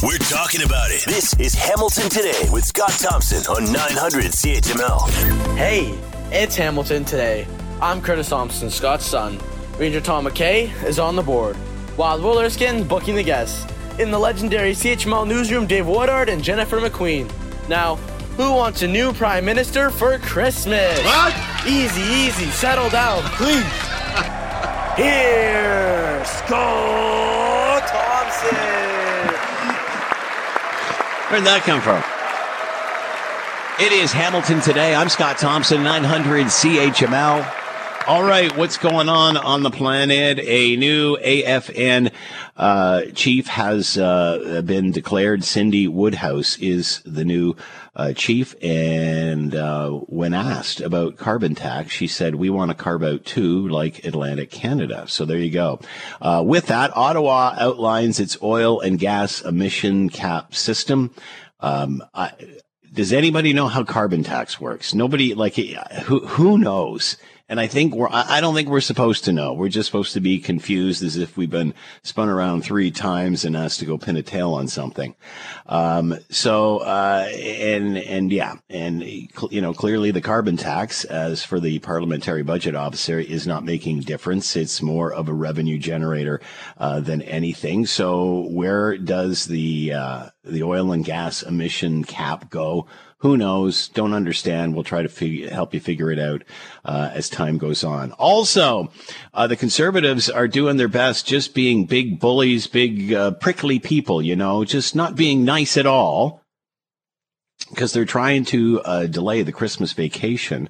We're talking about it. This is Hamilton Today with Scott Thompson on 900 CHML. Hey, it's Hamilton Today. I'm Curtis Thompson, Scott's son. Ranger Tom McKay is on the board, while Will Erskine booking the guests. In the legendary CHML newsroom, Dave Woodard and Jennifer McQueen. Now, who wants a new prime minister for Christmas? What? Easy, easy, settle down, please. Here, Scott Thompson. Where'd that come from? It is Hamilton today. I'm Scott Thompson, 900 CHML. All right, what's going on on the planet? A new AFN uh, chief has uh, been declared. Cindy Woodhouse is the new uh, chief. And uh, when asked about carbon tax, she said, "We want to carve out too, like Atlantic Canada." So there you go. Uh, with that, Ottawa outlines its oil and gas emission cap system. Um, I, does anybody know how carbon tax works? Nobody like who who knows. And I think we're, I don't think we're supposed to know. We're just supposed to be confused as if we've been spun around three times and asked to go pin a tail on something. Um, so, uh, and, and yeah, and, you know, clearly the carbon tax, as for the parliamentary budget officer, is not making difference. It's more of a revenue generator, uh, than anything. So where does the, uh, the oil and gas emission cap go? Who knows? Don't understand. We'll try to fig- help you figure it out uh, as time goes on. Also, uh, the conservatives are doing their best, just being big bullies, big uh, prickly people. You know, just not being nice at all because they're trying to uh, delay the Christmas vacation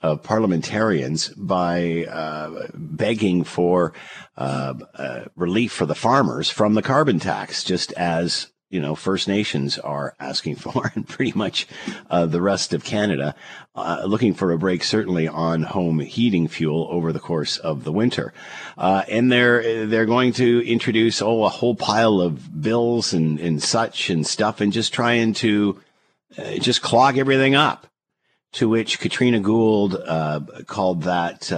of parliamentarians by uh, begging for uh, uh, relief for the farmers from the carbon tax, just as you know, First Nations are asking for, and pretty much uh, the rest of Canada uh, looking for a break, certainly on home heating fuel over the course of the winter. Uh, and they're they're going to introduce oh a whole pile of bills and and such and stuff, and just trying to uh, just clog everything up. To which Karina Gould uh, called that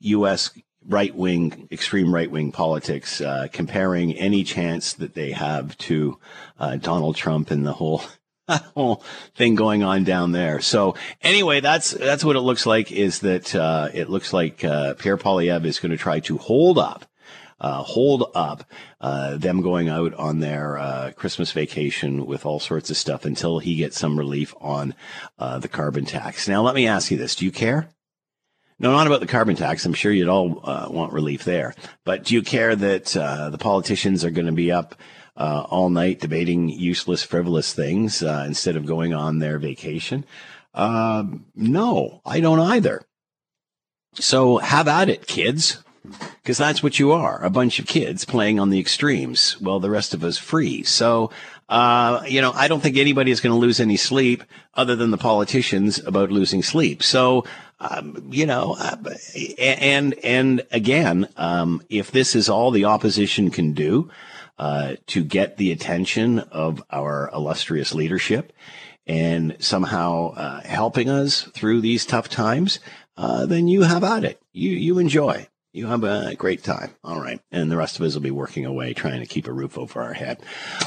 U.S. Right wing, extreme right wing politics, uh, comparing any chance that they have to uh, Donald Trump and the whole whole thing going on down there. So anyway, that's that's what it looks like. Is that uh, it looks like uh, Pierre Poilievre is going to try to hold up. Uh, hold up uh, them going out on their Christmas vacation with all sorts of stuff until he gets some relief on the carbon tax. Now, let me ask you this: Do you care? No, not about the carbon tax. I'm sure you'd all uh, want relief there. But do you care that uh, the politicians are going to be up uh, all night debating useless, frivolous things uh, instead of going on their vacation? Um, no, I don't either. So have at it, kids. Because that's what you are a bunch of kids playing on the extremes while the rest of us freeze. So, uh, you know, I don't think anybody is going to lose any sleep other than the politicians about losing sleep. So, um, you know, uh, and and again, um, if this is all the opposition can do uh, to get the attention of our illustrious leadership and somehow uh, helping us through these tough times, uh, then you have at it. You you enjoy you have a great time. All right. And the rest of us will be working away trying to keep a roof over our head.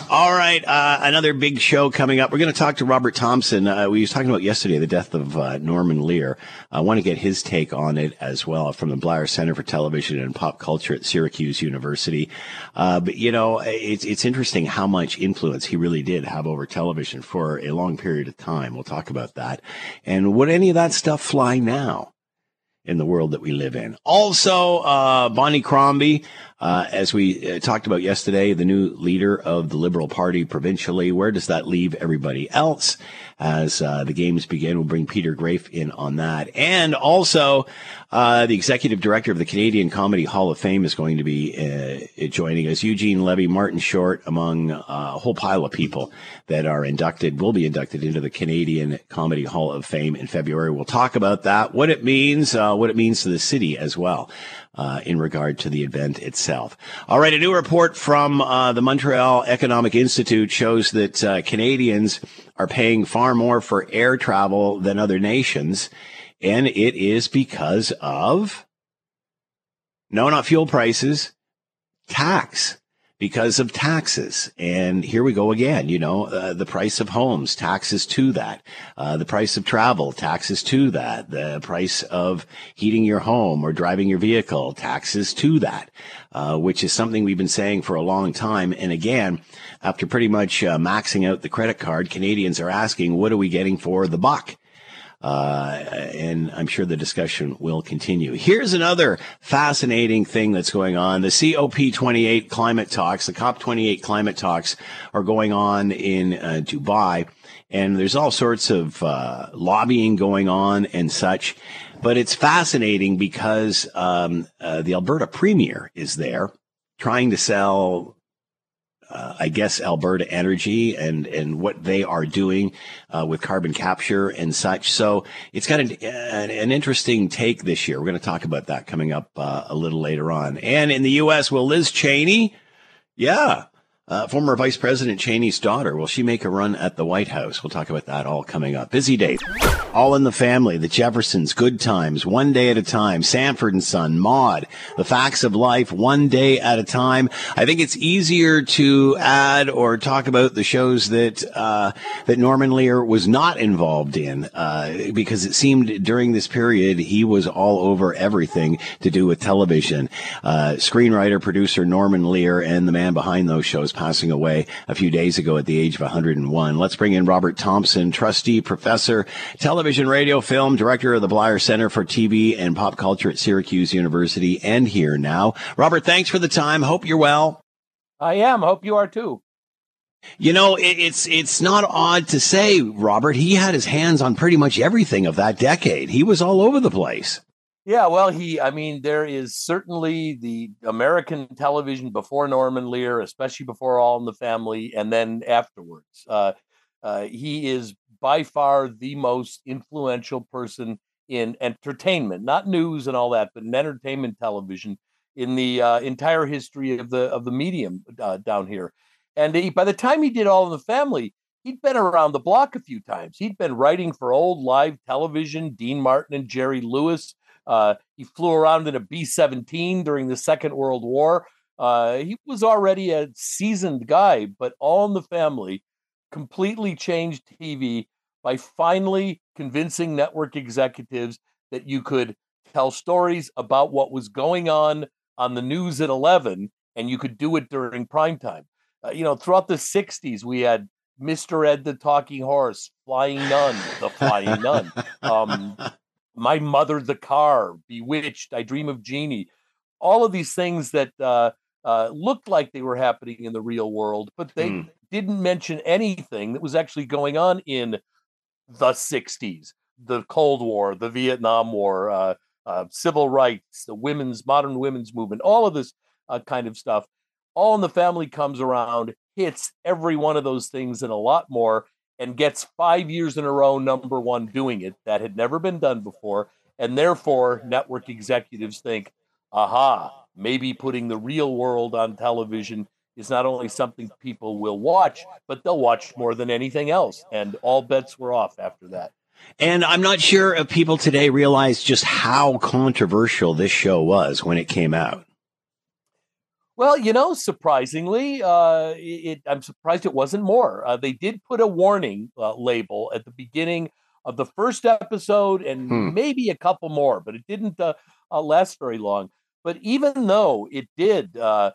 All right. Uh, another big show coming up. We're going to talk to Robert Thompson. Uh, we were talking about yesterday the death of uh, Norman Lear. I want to get his take on it as well from the Bleier Center for Television and Pop Culture at Syracuse University. Uh, but, you know, it's, it's interesting how much influence he really did have over television for a long period of time. We'll talk about that. And would any of that stuff fly now? In the world that we live in. Also, uh, Bonnie Crombie, uh, as we uh, talked about yesterday, the new leader of the Liberal Party provincially. Where does that leave everybody else? As uh, the games begin, we'll bring Peter Graefe in on that. And also, uh, the executive director of the Canadian Comedy Hall of Fame is going to be uh, joining us. Eugene Levy, Martin Short, among a whole pile of people that are inducted, will be inducted into the Canadian Comedy Hall of Fame in February. We'll talk about that, what it means, what it means to the city as well uh, in regard to the event itself. All right, a new report from uh, the Montreal Economic Institute shows that uh, Canadians are paying far more for air travel than other nations, and it is because of no, not fuel prices, tax. Because of taxes. And here we go again. You know, uh, the price of homes, taxes to that. Uh, the price of travel, taxes to that. The price of heating your home or driving your vehicle, taxes to that. Uh, which is something we've been saying for a long time. And again, after pretty much uh, maxing out the credit card, Canadians are asking, what are we getting for the buck? Uh, and I'm sure the discussion will continue. Here's another fascinating thing that's going on. The COP28 climate talks, the COP28 climate talks are going on in uh, Dubai. And there's all sorts of uh, lobbying going on and such. But it's fascinating because um, uh, the Alberta Premier is there trying to sell uh, I guess Alberta Energy and and what they are doing uh, with carbon capture and such. So it's got an, an, an interesting take this year. We're going to talk about that coming up uh, a little later on. And in the U.S., will Liz Cheney? Yeah, uh, former Vice President Cheney's daughter, will she make a run at the White House? We'll talk about that all coming up. Busy day. All in the family, the Jeffersons, good times, one day at a time, Sanford and Son, Maude, the facts of life, one day at a time. I think it's easier to add or talk about the shows that, uh, that Norman Lear was not involved in, uh, because it seemed during this period he was all over everything to do with television. Uh, screenwriter, producer Norman Lear and the man behind those shows passing away a few days ago at the age of 101. Let's bring in Robert Thompson, trustee, professor, television, radio, film, director of the Bleier Center for TV and Pop Culture at Syracuse University, and here now. Robert, thanks for the time. Hope you're well. I am. Hope you are too. You know, it, it's it's not odd to say, Robert. He had his hands on pretty much everything of that decade. He was all over the place. Yeah, well, he, I mean, there is certainly the American television before Norman Lear, especially before All in the Family, and then afterwards. Uh, uh, he is by far the most influential person in entertainment, not news and all that, but in entertainment television in the uh, entire history of the of the medium uh, down here. And he, by the time he did All in the Family, he'd been around the block a few times. He'd been writing for old live television, Dean Martin and Jerry Lewis. Uh, he flew around in a B 17 during the Second World War. Uh, he was already a seasoned guy, but All in the Family completely changed TV by finally convincing network executives that you could tell stories about what was going on on the news at 11 and you could do it during prime time. Uh, you know, throughout the 60s, we had Mr. Ed the Talking Horse, Flying Nun, The Flying Nun. Um, my Mother the Car, Bewitched, I Dream of Jeannie, all of these things that uh, uh, looked like they were happening in the real world, but they hmm. didn't mention anything that was actually going on in the 60s, the Cold War, the Vietnam War, uh, uh civil rights, the women's modern women's movement, all of this uh, kind of stuff. All in the Family comes around, hits every one of those things and a lot more and gets five years in a row number one doing it. That had never been done before. And therefore, network executives think, aha, maybe putting the real world on television is not only something people will watch, but they'll watch more than anything else. And all bets were off after that. And I'm not sure if people today realize just how controversial this show was when it came out. Well, you know, surprisingly, uh, it, I'm surprised it wasn't more. Uh, they did put a warning uh, label at the beginning of the first episode and hmm. maybe a couple more, but it didn't uh, uh, last very long. But even though it did uh,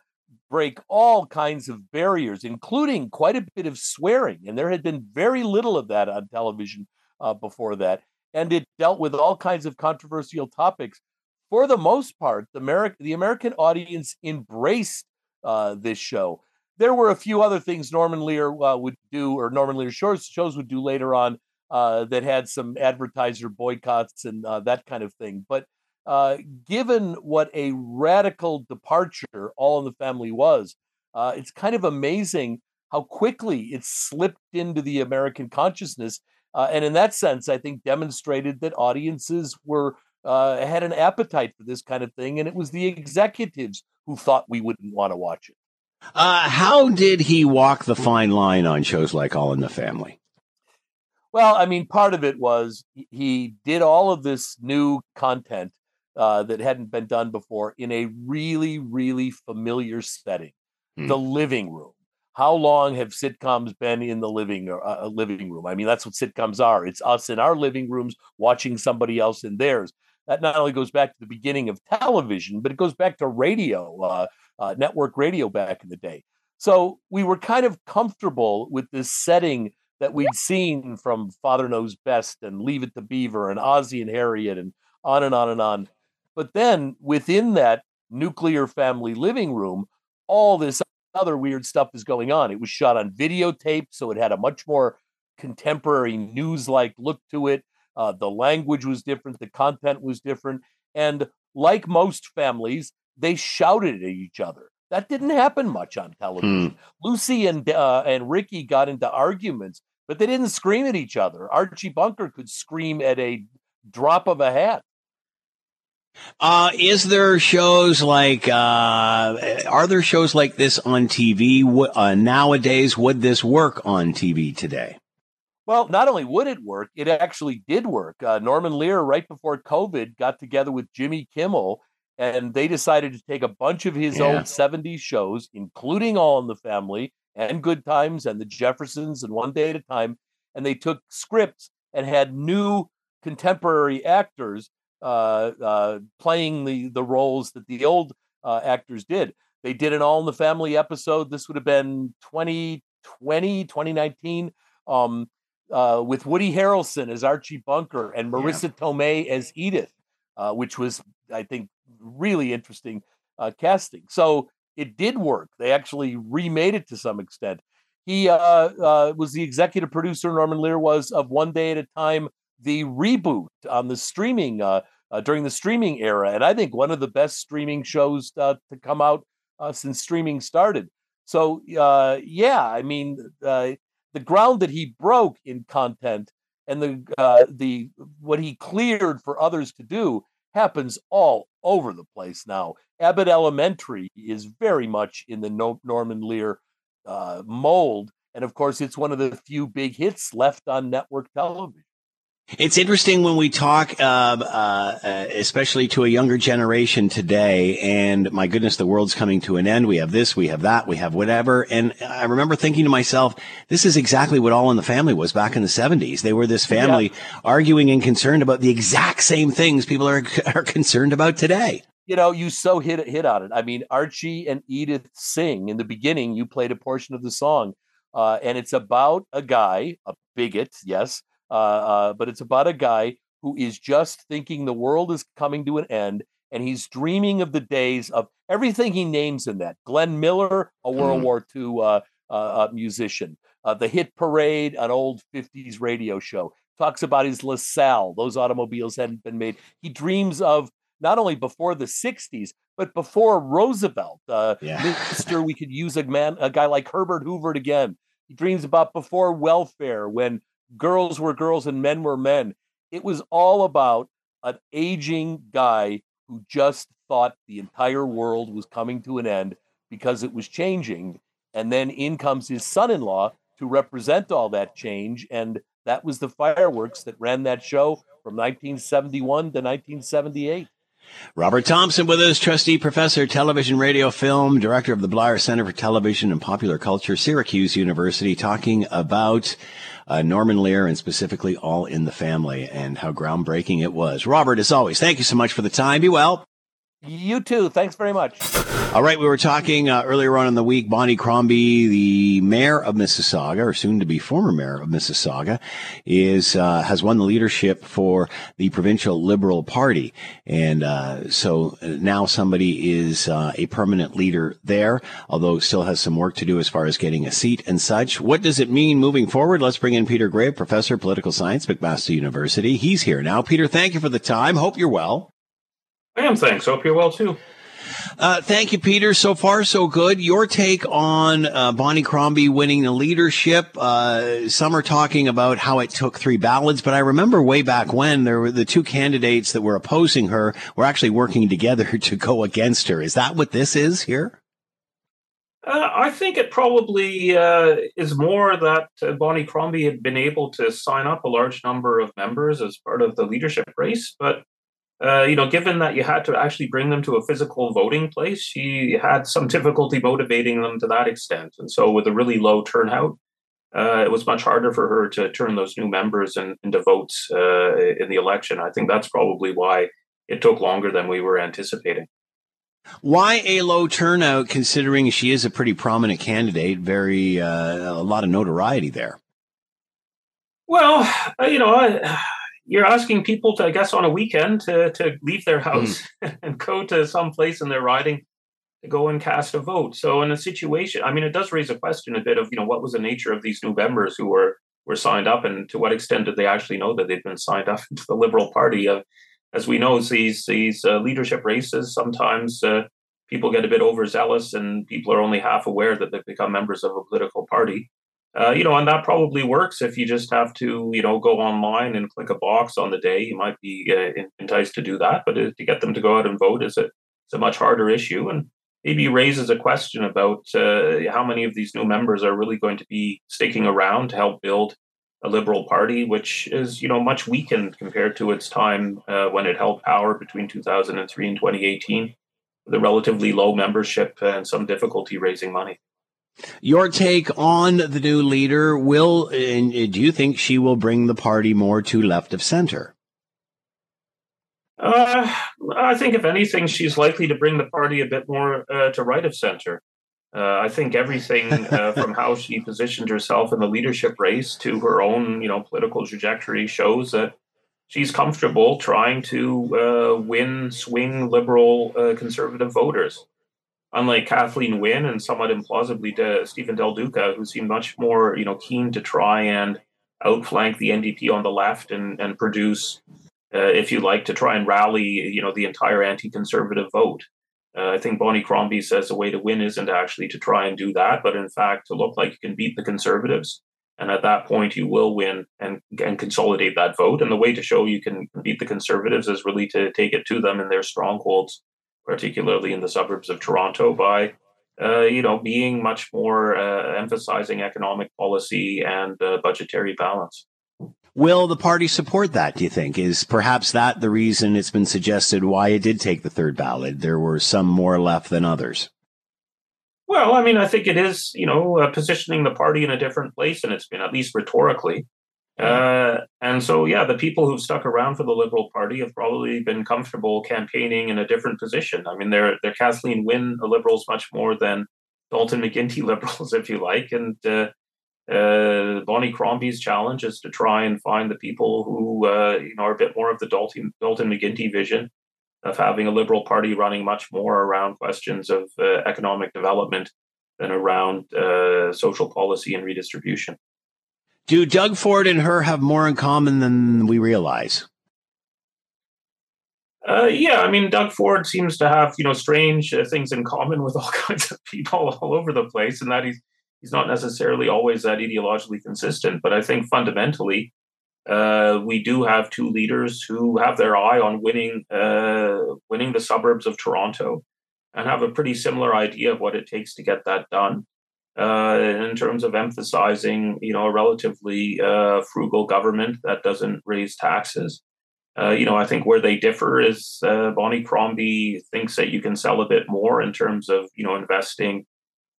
break all kinds of barriers, including quite a bit of swearing, and there had been very little of that on television before that, and it dealt with all kinds of controversial topics for the most part, the American the American audience embraced uh, this show. There were a few other things Norman Lear uh, would do, or Norman Lear shows, shows would do later on uh, that had some advertiser boycotts and uh, that kind of thing. But uh, given what a radical departure All in the Family was, uh, it's kind of amazing how quickly it slipped into the American consciousness. and in that sense, I think demonstrated that audiences were uh, had an appetite for this kind of thing, and it was the executives who thought we wouldn't want to watch it. Uh, how did he walk the fine line on shows like All in the Family? Well, I mean, part of it was he did all of this new content uh, that hadn't been done before in a really, really familiar setting. hmm. the living room. How long have sitcoms been in the living uh, uh, living room? I mean, that's what sitcoms are. It's us in our living rooms watching somebody else in theirs. That not only goes back to the beginning of television, but it goes back to radio, uh, uh, network radio back in the day. So we were kind of comfortable with this setting that we'd seen from Father Knows Best and Leave It to Beaver and Ozzie and Harriet and on and on and on. But then within that nuclear family living room, all this other weird stuff is going on. It was shot on videotape, so it had a much more contemporary news like look to it. Uh, the language was different, the content was different. And like most families, they shouted at each other. That didn't happen much on television. Hmm. Lucy and uh, and Ricky got into arguments, but they didn't scream at each other. Archie Bunker could scream at a drop of a hat. Uh, is there shows like, uh, are there shows like this on TV uh, nowadays? Would this work on TV today? Well, not only would it work, it actually did work. Uh, Norman Lear, right before COVID, got together with Jimmy Kimmel and they decided to take a bunch of his yeah. old 70s shows, including All in the Family and Good Times and the Jeffersons and One Day at a Time, and they took scripts and had new contemporary actors uh, uh, playing the the roles that the old uh, actors did. They did an All in the Family episode. This would have been 2020, 2019, um, uh, with Woody Harrelson as Archie Bunker and Marisa yeah. Tomei as Edith, uh, which was, I think, really interesting uh, casting. So it did work. They actually remade it to some extent. He was the executive producer, Norman Lear was, of One Day at a Time the reboot on the streaming uh, uh, during the streaming era, and I think one of the best streaming shows uh, to come out uh, since streaming started. So uh, yeah, I mean uh, the ground that he broke in content and the uh, the what he cleared for others to do happens all over the place now. Abbott Elementary is very much in the no- Norman Lear uh, mold, and of course, it's one of the few big hits left on network television. It's interesting when we talk, uh, uh, especially to a younger generation today, and my goodness, the world's coming to an end. We have this, we have that, we have whatever. And I remember thinking to myself, this is exactly what All in the Family was back in the 70s. They were this family yeah. arguing and concerned about the exact same things people are, are concerned about today. You know, you so hit hit on it. I mean, Archie and Edith sing in the beginning. You played a portion of the song, uh, and it's about a guy, a bigot, yes, uh, uh, but it's about a guy who is just thinking the world is coming to an end and he's dreaming of the days of everything he names in that. Glenn Miller, a World mm. War II uh, uh, uh, musician, uh, the Hit Parade, an old 50s radio show, talks about his LaSalle. Those automobiles hadn't been made. He dreams of not only before the 60s, but before Roosevelt. yeah. Mister, we could use a man, a guy like Herbert Hoover again. He dreams about before welfare when girls were girls and men were men. It was all about an aging guy who just thought the entire world was coming to an end because it was changing. And then in comes his son in law to represent all that change. And that was the fireworks that ran that show from 1971 to 1978. Robert Thompson with us, trustee professor, television, radio, film, director of the Bleier Center for Television and Popular Culture, Syracuse University, talking about uh, Norman Lear and specifically All in the Family and how groundbreaking it was. Robert, as always, thank you so much for the time. Be well. You too. Thanks very much. All right, we were talking uh, earlier on in the week. Bonnie Crombie, the mayor of Mississauga, or soon to be former mayor of Mississauga, is uh, has won the leadership for the provincial Liberal Party, and uh, so now somebody is uh, a permanent leader there. Although still has some work to do as far as getting a seat and such. What does it mean moving forward? Let's bring in Peter Graefe, professor of political science, McMaster University. He's here now. Peter, thank you for the time. Hope you're well. I am, thanks. Hope you're well too. Uh, thank you, Peter. So far, so good. Your take on uh, Bonnie Crombie winning the leadership. Uh, some are talking about how it took three ballots, but I remember way back when there were the two candidates that were opposing her were actually working together to go against her. Is that what this is here? Uh, I think it probably uh, is more that uh, Bonnie Crombie had been able to sign up a large number of members as part of the leadership race, but uh, you know, given that you had to actually bring them to a physical voting place, she had some difficulty motivating them to that extent. And so, with a really low turnout, uh, it was much harder for her to turn those new members in, into votes uh, in the election. I think that's probably why it took longer than we were anticipating. Why a low turnout, considering she is a pretty prominent candidate, very uh, a lot of notoriety there? Well, uh, you know, I, you're asking people to, I guess, on a weekend to to leave their hmm. house mm. and go to some place in their riding to go and cast a vote. So, in a situation, I mean, it does raise a question a bit of, you know, what was the nature of these new members who were were signed up, and to what extent did they actually know that they'd been signed up into the Liberal Party? Uh, as we know, these these uh, leadership races sometimes uh, people get a bit overzealous, and people are only half aware that they've become members of a political party. Uh, you know, and that probably works if you just have to, you know, go online and click a box on the day. You might be uh, enticed to do that, but to get them to go out and vote is a, it's a much harder issue, and maybe raises a question about uh, how many of these new members are really going to be sticking around to help build a liberal party, which is, you know, much weakened compared to its time uh, when it held power between 2003 and 2018, with a relatively low membership and some difficulty raising money. Your take on the new leader will, and do you think she will bring the party more to left of center? Uh, I think, if anything, she's likely to bring the party a bit more uh, to right of center. Uh, I think everything uh, from how she positioned herself in the leadership race to her own, you know, political trajectory shows that she's comfortable trying to uh, win swing liberal uh, conservative voters unlike Kathleen Wynne and somewhat implausibly to Steven Del Duca, who seemed much more, you know, keen to try and outflank the NDP on the left and and produce, uh, if you like, to try and rally, you know, the entire anti-conservative vote. Uh, I think Bonnie Crombie says the way to win isn't actually to try and do that, but in fact to look like you can beat the conservatives. And at that point, you will win and, and consolidate that vote. And the way to show you can beat the conservatives is really to take it to them in their strongholds particularly in the suburbs of Toronto, by uh, you know being much more uh, emphasizing economic policy and uh, budgetary balance. Will the party support that? Do you think is perhaps that the reason it's been suggested why it did take the third ballot? There were some more left than others. Well, I mean, I think it is, you know, uh, positioning the party in a different place, and it's been at least rhetorically. Uh, and so, yeah, the people who've stuck around for the Liberal Party have probably been comfortable campaigning in a different position. I mean, they're they're Kathleen Wynne liberals much more than Dalton McGuinty liberals, if you like. And uh, uh, Bonnie Crombie's challenge is to try and find the people who uh, you know are a bit more of the Dalton Dalton McGuinty vision of having a Liberal Party running much more around questions of uh, economic development than around uh, social policy and redistribution. Do Doug Ford and her have more in common than we realize? Uh, yeah, I mean, Doug Ford seems to have you know strange uh, things in common with all kinds of people all over the place, and that he's he's not necessarily always that ideologically consistent. But I think fundamentally, uh, we do have two leaders who have their eye on winning uh, winning the suburbs of Toronto, and have a pretty similar idea of what it takes to get that done uh, in terms of emphasizing, you know, a relatively uh, frugal government that doesn't raise taxes. Uh, you know, I think where they differ is uh, Bonnie Crombie thinks that you can sell a bit more in terms of, you know, investing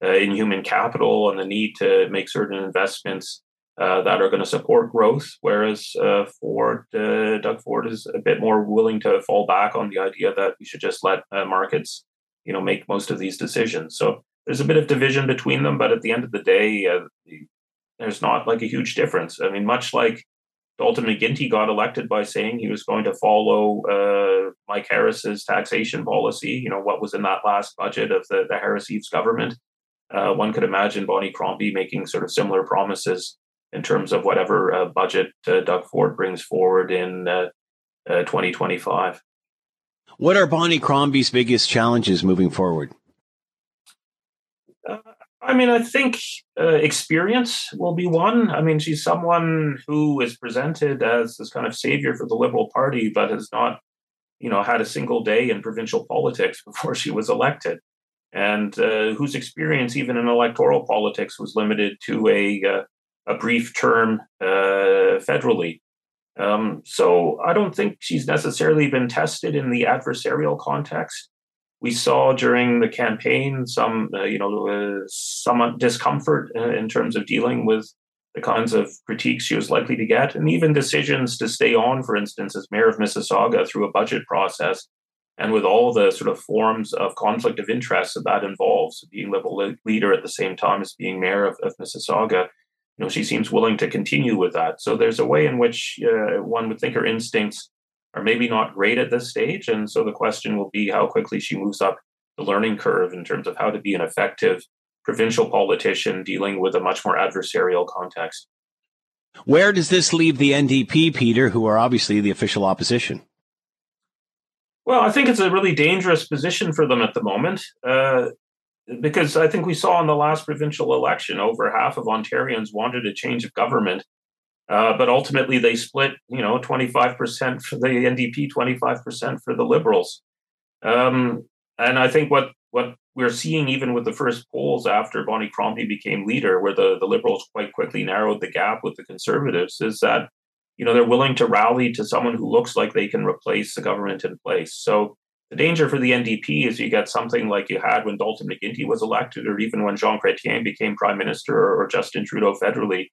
uh, in human capital and the need to make certain investments uh, that are going to support growth. Whereas Ford, Doug Ford is a bit more willing to fall back on the idea that we should just let markets, you know, make most of these decisions. So there's a bit of division between them, but at the end of the day, uh, there's not like a huge difference. I mean, much like Dalton McGuinty got elected by saying he was going to follow uh, Mike Harris's taxation policy, you know, what was in that last budget of the, the Harris Eves government. Uh, one could imagine Bonnie Crombie making sort of similar promises in terms of whatever uh, budget uh, Doug Ford brings forward in uh, 2025. What are Bonnie Crombie's biggest challenges moving forward? I mean, I think uh, experience will be one. I mean, she's someone who is presented as this kind of savior for the Liberal Party, but has not, you know, had a single day in provincial politics before she was elected, and uh, whose experience, even in electoral politics, was limited to a uh, a brief term uh, federally. Um, so I don't think she's necessarily been tested in the adversarial context. We saw during the campaign some, uh, you know, uh, some discomfort uh, in terms of dealing with the kinds of critiques she was likely to get, and even decisions to stay on, for instance, as mayor of Mississauga through a budget process, and with all the sort of forms of conflict of interest that that involves, being Liberal leader at the same time as being mayor of, of Mississauga you know, she seems willing to continue with that. So there's a way in which uh, one would think her instincts are maybe not great at this stage. And so the question will be how quickly she moves up the learning curve in terms of how to be an effective provincial politician dealing with a much more adversarial context. Where does this leave the NDP, Peter, who are obviously the official opposition? Well, I think it's a really dangerous position for them at the moment. Uh, because I think we saw in the last provincial election, over half of Ontarians wanted a change of government, uh, but ultimately they split, you know, 25% for the NDP, 25% for the Liberals. Um, and I think what what we're seeing, even with the first polls after Bonnie Crombie became leader, where the, the Liberals quite quickly narrowed the gap with the Conservatives, is that you know they're willing to rally to someone who looks like they can replace the government in place. So the danger for the NDP is you get something like you had when Dalton McGuinty was elected, or even when Jean Chrétien became prime minister, or, or Justin Trudeau federally,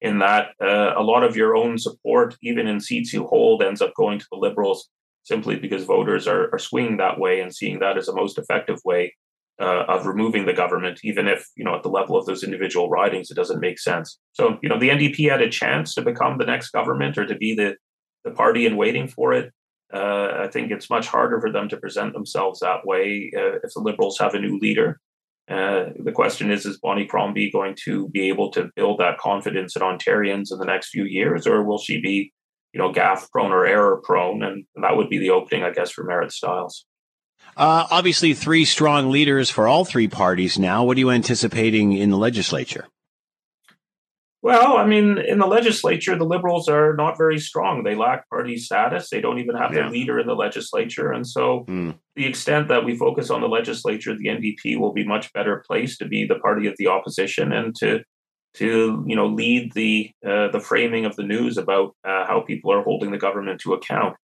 in that uh, a lot of your own support, even in seats you hold, ends up going to the Liberals simply because voters are, are swinging that way and seeing that as a most effective way uh, of removing the government, even if, you know, at the level of those individual ridings, it doesn't make sense. So, you know, the NDP had a chance to become the next government or to be the, the party in waiting for it. Uh, I think it's much harder for them to present themselves that way uh, if the Liberals have a new leader. Uh, the question is: Is Bonnie Crombie going to be able to build that confidence in Ontarians in the next few years, or will she be, you know, gaff prone or error prone? And that would be the opening, I guess, for Marit Stiles. Uh, obviously, three strong leaders for all three parties now. What are you anticipating in the legislature? Well, I mean, in the legislature, the Liberals are not very strong. They lack party status. They don't even have yeah. their leader in the legislature. And so, mm. the extent that we focus on the legislature, the NDP will be much better placed to be the party of the opposition and to to you know lead the uh, the framing of the news about uh, how people are holding the government to account.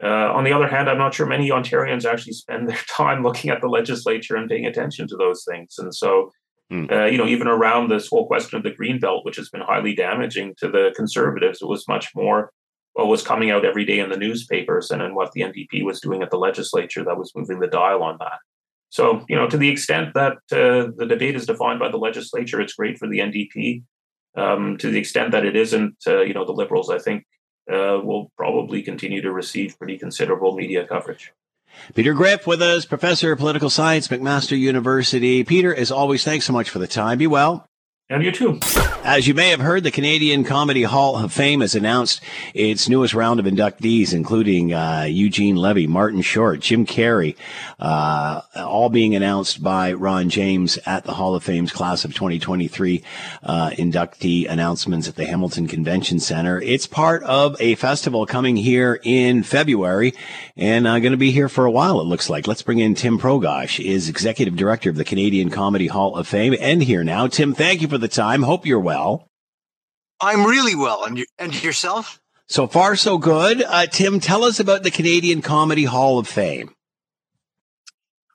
Uh, on the other hand, I'm not sure many Ontarians actually spend their time looking at the legislature and paying attention to those things. And so, Mm. Uh, you know, even around this whole question of the green belt, which has been highly damaging to the conservatives, it was much more what was coming out every day in the newspapers and in what the NDP was doing at the legislature that was moving the dial on that. So, you know, to the extent that uh, the debate is defined by the legislature, it's great for the NDP. Um, to the extent that it isn't, uh, you know, the Liberals, I think, uh, will probably continue to receive pretty considerable media coverage. Peter Graefe with us, professor of political science, McMaster University. Peter, as always, thanks so much for the time. Be well. And you too. As you may have heard, the Canadian Comedy Hall of Fame has announced its newest round of inductees, including uh, Eugene Levy, Martin Short, Jim Carrey, uh, all being announced by Ron James at the Hall of Fame's class of 2023 uh, inductee announcements at the Hamilton Convention Center. It's part of a festival coming here in February and uh, going to be here for a while, it looks like. Let's bring in Tim Progosh, is executive director of the Canadian Comedy Hall of Fame, and here now. Tim, thank you for the time. Hope you're well. I'm really well. And, you, and yourself? So far, so good. Uh, Tim, tell us about the Canadian Comedy Hall of Fame.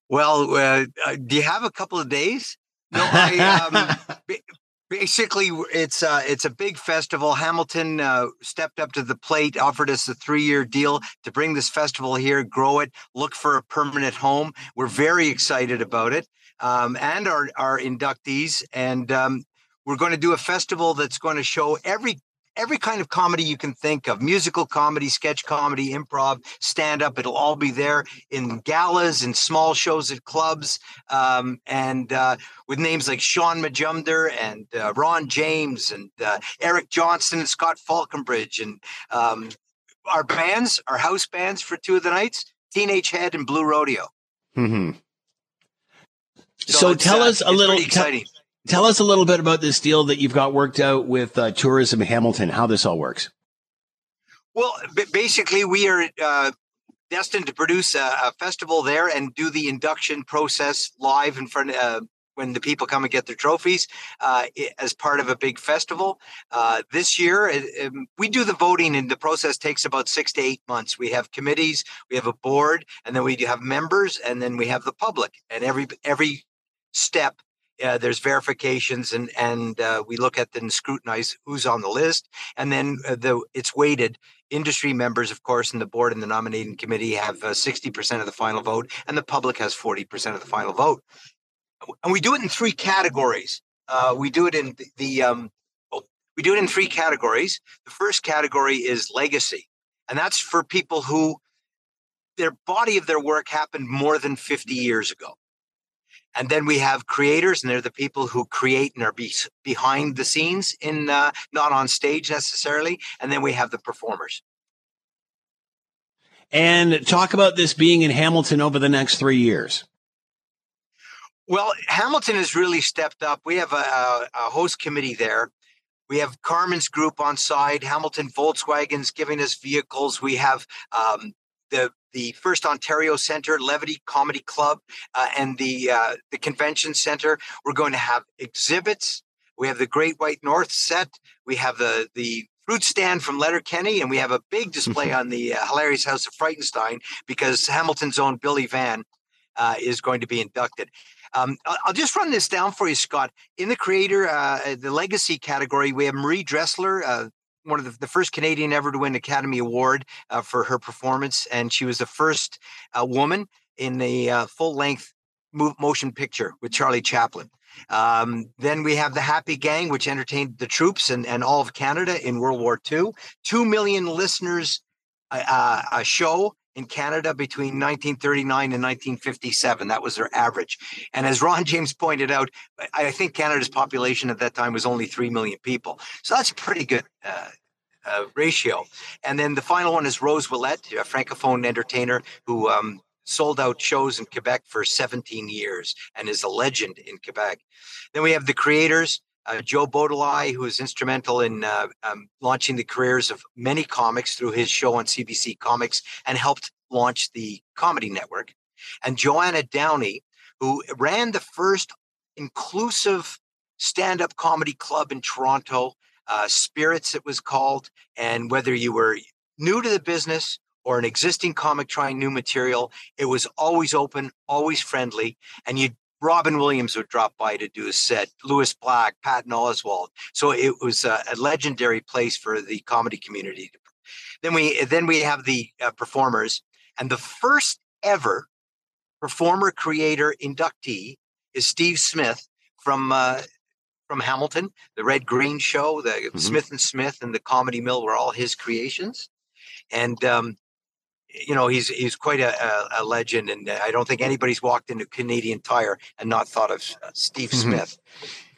Well, uh, uh do you have a couple of days? No, I, um, basically it's uh, it's a big festival. Hamilton uh, stepped up to the plate, offered us a three year deal to bring this festival here, grow it, look for a permanent home. We're very excited about it, um, and our our inductees, and um, we're going to do a festival that's going to show every every kind of comedy you can think of musical comedy, sketch comedy, improv, stand up. It'll all be there in galas and small shows at clubs. Um, and uh, with names like Shaun Majumder and uh, Ron James and uh, Eric Johnson and Scott Falconbridge. And um, our bands, our house bands for two of the nights Teenage Head and Blue Rodeo. Mm-hmm. So, so tell uh, us a little. Exciting. Tell us a little bit about this deal that you've got worked out with uh, Tourism Hamilton, how this all works. Well, basically, we are uh, destined to produce a, a, festival there and do the induction process live in front uh, when the people come and get their trophies uh, as part of a big festival. Uh, this year, um, we do the voting, and the process takes about six to eight months. We have committees, we have a board, and then we have members, and then we have the public. And every every step uh, there's verifications and and uh, we look at and scrutinize who's on the list. And then uh, the it's weighted. Industry members of course and the board and the nominating committee have 60% uh, of the final vote and the public has 40% of the final vote. And we do it in three categories. Uh, we do it in the, the um, we do it in three categories. The first category is legacy and that's for people who their body of their work happened more than 50 years ago and then we have creators and they're the people who create and are be, behind the scenes in uh, not on stage necessarily. And then we have the performers. And talk about this being in hamilton over the next three years. Well hamilton has really stepped up. We have a, a, a host committee there. We have Carmen's group on side, Hamilton Volkswagen's giving us vehicles. We have um, the the First Ontario Centre, Levity Comedy Club, uh, and the uh, the Convention Centre. We're going to have exhibits. We have the Great White North set. We have the the fruit stand from Letterkenny, and we have a big display on the uh, Hilarious House of Frightenstein because Hamilton's own Billy Van uh, is going to be inducted. Um, I'll just run this down for you, Scott. In the creator, uh, the legacy category, we have Marie Dressler, uh, one of the, the, first Canadian ever to win Academy Award uh, for her performance, and she was the first uh, woman in a uh, full length motion picture with Charlie Chaplin. Um, then we have the Happy Gang, which entertained the troops and, and all of Canada in World War II. Two million listeners uh, uh, a show in Canada between 1939 and 1957. That was their average. And as Ron James pointed out, I think Canada's population at that time was only 3 million people. So that's a pretty good uh, uh, ratio. And then the final one is Rose Ouellette, a francophone entertainer who um, sold out shows in Quebec for 17 years and is a legend in Quebec. Then we have the creators. Uh, Joe Bodolai, who was instrumental in uh, um, launching the careers of many comics through his show on CBC Comics and helped launch the Comedy Network. And Joanna Downey, who ran the first inclusive stand up comedy club in Toronto, uh, Spirits, it was called. And whether you were new to the business or an existing comic trying new material, it was always open, always friendly, and you Robin Williams would drop by to do a set, Lewis Black, Patton Oswalt. So it was a, a legendary place for the comedy community. Then we then we have the uh, performers, and the first ever performer creator inductee is Steve Smith from uh, from Hamilton. The Red Green Show, the mm-hmm. Smith and Smith, and the Comedy Mill were all his creations. And um, you know he's he's quite a, a, a, legend, and I don't think anybody's walked into Canadian Tire and not thought of uh, Steve mm-hmm. Smith.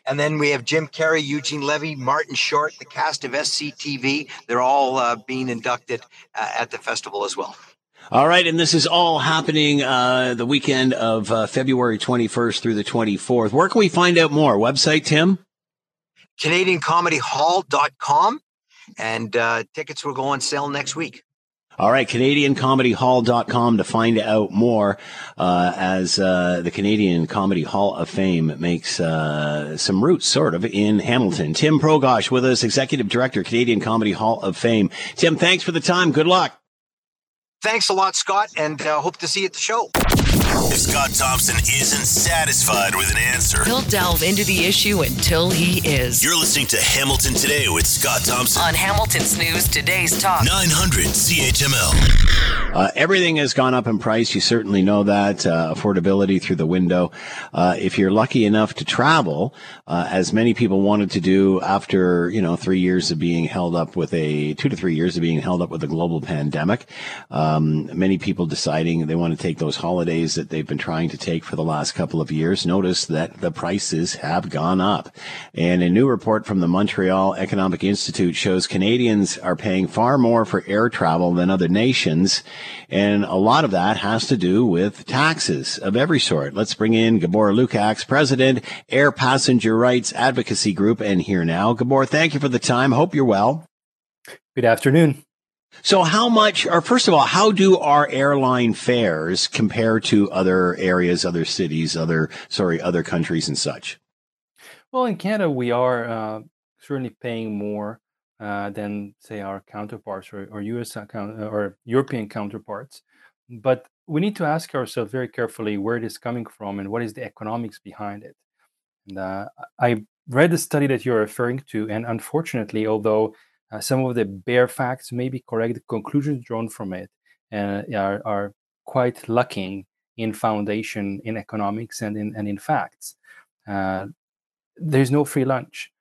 And then we have Jim Carrey, Eugene Levy, Martin Short, the cast of SCTV. They're all uh, being inducted uh, at the festival as well. All right, and this is all happening uh, the weekend of uh, February 21st through the 24th. Where can we find out more? Website, Tim? CanadianComedyHall.com. And uh, tickets will go on sale next week. All right, CanadianComedyHall.com to find out more uh, as uh, the Canadian Comedy Hall of Fame makes uh, some roots, sort of, in Hamilton. Tim Progosh with us, Executive Director, Canadian Comedy Hall of Fame. Tim, thanks for the time. Good luck. Thanks a lot, Scott, and uh, hope to see you at the show. If Scott Thompson isn't satisfied with an answer, he'll delve into the issue until he is. You're listening to Hamilton Today with Scott Thompson on Hamilton's News Today's Talk 900 CHML. Uh, everything has gone up in price. You certainly know that. Uh, affordability through the window. Uh, if you're lucky enough to travel, uh, as many people wanted to do after, you know, three years of being held up with a, two to three years of being held up with a global pandemic, um, many people deciding they want to take those holidays that they've been trying to take for the last couple of years, notice that the prices have gone up. And a new report from the Montreal Economic Institute shows Canadians are paying far more for air travel than other nations. And a lot of that has to do with taxes of every sort. Let's bring in Gabor Lukacs, President, Air Passenger Rights Advocacy Group, and here now. Gabor, thank you for the time. Hope you're well. Good afternoon. So how much, or first of all, how do our airline fares compare to other areas, other cities, other, sorry, other countries and such? Well, in Canada, we are uh, certainly paying more uh, than, say, our counterparts or, or US account, or European counterparts. But we need to ask ourselves very carefully where it is coming from and what is the economics behind it. And uh, I read the study that you're referring to, and unfortunately, although uh, some of the bare facts may be correct, conclusions drawn from it uh, are, are quite lacking in foundation in economics and in, and in facts. Uh, there's no free lunch.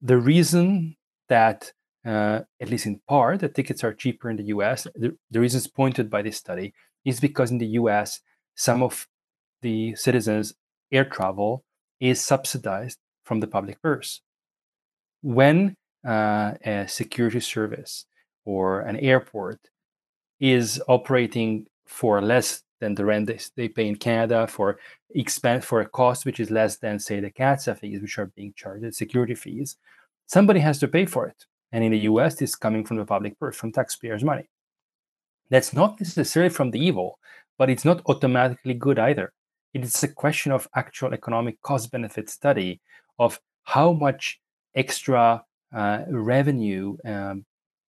The reason that, uh, at least in part, the tickets are cheaper in the US, the, the reasons pointed by this study is because in the US, some of the citizens' air travel is subsidized from the public purse. When uh, a security service or an airport is operating for less than the rent they, pay in Canada for expense for a cost which is less than say the CATSA fees which are being charged, security fees, somebody has to pay for it. And in the US, this is coming from the public purse, from taxpayers' money. That's not necessarily from the evil, but it's not automatically good either. It is a question of actual economic cost benefit study of how much extra uh, revenue um,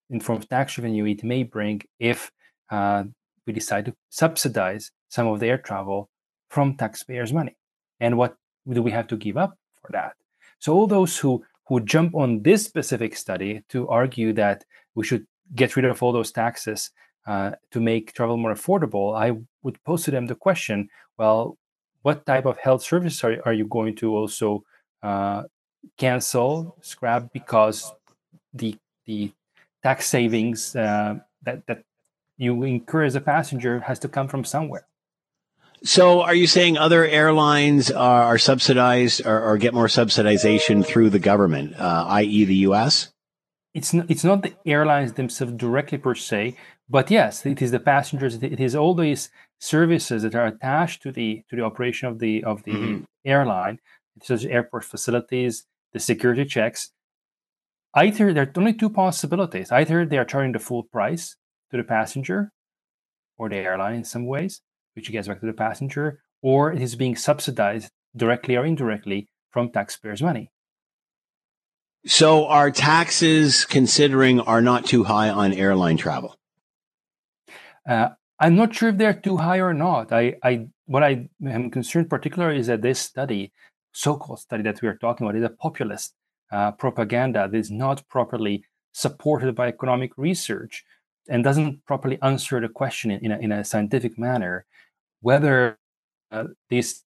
in form of tax revenue it may bring if uh, we decide to subsidize some of the air travel from taxpayers' money. And what do we have to give up for that? So all those who who jump on this specific study to argue that we should get rid of all those taxes uh, to make travel more affordable, I would pose to them the question: Well, what type of health services are, are you going to also uh, cancel, scrap because the the tax savings uh, that that you incur as a passenger has to come from somewhere. So, are you saying other airlines are, subsidized or, or, get more subsidization through the government, uh, i.e., the U.S.? It's not, it's not the airlines themselves directly per se, but yes, it is the passengers. It is all these services that are attached to the to the operation of the of the mm-hmm. airline, such as airport facilities, the security checks. Either there are only two possibilities: either they are charging the full price to the passenger, or the airline in some ways, which gets back to the passenger, or it is being subsidized directly or indirectly from taxpayers' money. So, our taxes, considering, are not too high on airline travel? Uh, I'm not sure if they're too high or not. I, I, what I am concerned particularly is that this study, so-called study that we are talking about, is a populist uh, propaganda that is not properly supported by economic research and doesn't properly answer the question in, in, a, in a scientific manner whether uh, these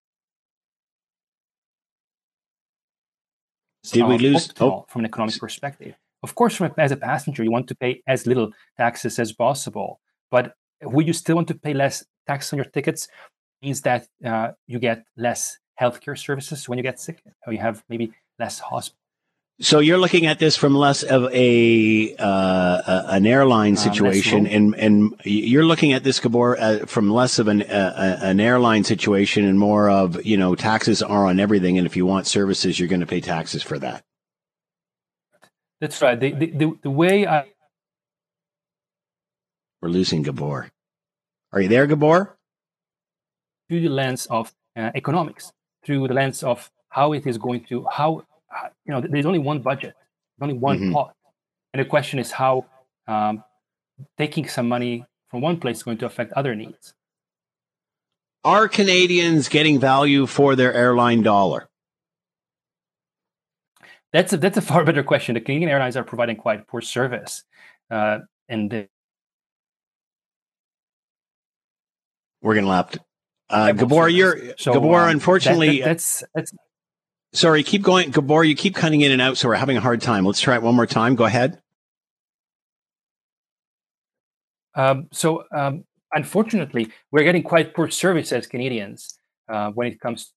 did we lose oh. from an economic perspective of course from a, as a passenger you want to pay as little taxes as possible but would you still want to pay less tax on your tickets means that uh, you get less healthcare services when you get sick or you have maybe less hospital so you're looking at this from less of a uh, an airline uh, situation, uh, and and you're looking at this, Gabor, uh, from less of an uh, an airline situation and more of you know taxes are on everything, and if you want services, you're going to pay taxes for that. That's right. The the, the, the way I we're losing Gabor. Are you there, Gabor? Through the lens of uh, economics, through the lens of how it is going to how you know, there's only one budget, only one mm-hmm. pot, and the question is how um, taking some money from one place is going to affect other needs. Are Canadians getting value for their airline dollar? That's a, that's a far better question. The Canadian airlines are providing quite poor service, uh, and we're going to left. Uh, Gabor, you're so, Gabor. Um, unfortunately, that, that, that's that's Sorry, keep going. Gabor, you keep cutting in and out, so we're having a hard time. Let's try it one more time. Go ahead. Um, so, um, unfortunately, we're getting quite poor service as Canadians uh, when it comes.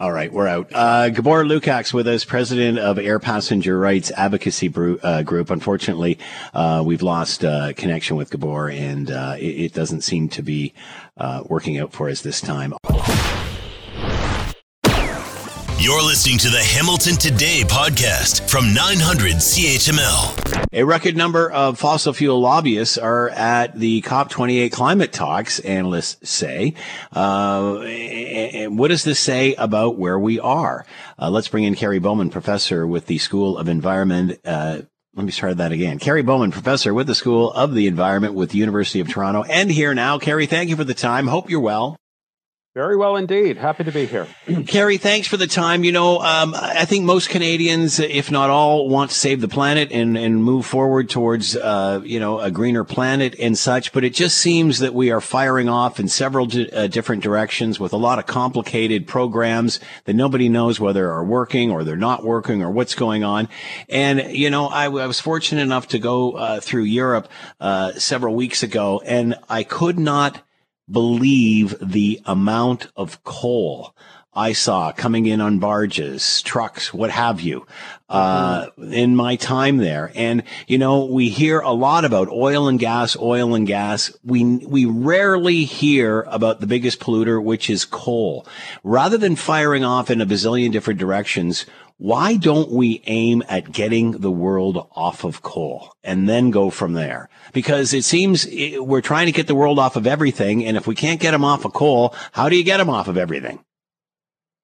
All right, we're out. Uh, Gabor Lukacs with us, president of Air Passenger Rights Advocacy uh, Group. Unfortunately, uh, we've lost uh, connection with Gabor, and uh, it, it, doesn't seem to be uh, working out for us this time. You're listening to the Hamilton Today podcast from 900 CHML. A record number of fossil fuel lobbyists are at the COP28 climate talks, analysts say. Uh, and what does this say about where we are? Uh, let's bring in Kerry Bowman, professor with the School of Environment. Uh, let me start that again. Kerry Bowman, professor with the School of the Environment with the University of Toronto, and here now. Kerry, thank you for the time. Hope you're well. Very well indeed. Happy to be here. Kerry, thanks for the time. You know, um, I think most Canadians, if not all, want to save the planet and, and move forward towards, uh, you know, a greener planet and such. But it just seems that we are firing off in several di- uh, different directions with a lot of complicated programs that nobody knows whether are working or they're not working or what's going on. And, you know, I, I was fortunate enough to go uh, through Europe uh, several weeks ago and I could not believe the amount of coal I saw coming in on barges, trucks, what have you, uh, in my time there. And, you know, we hear a lot about oil and gas, oil and gas. We, we rarely hear about the biggest polluter, which is coal. Rather than firing off in a bazillion different directions, why don't we aim at getting the world off of coal and then go from there? Because it seems eh, we're trying to get the world off of everything. And if we can't get them off of coal, how do you get them off of everything?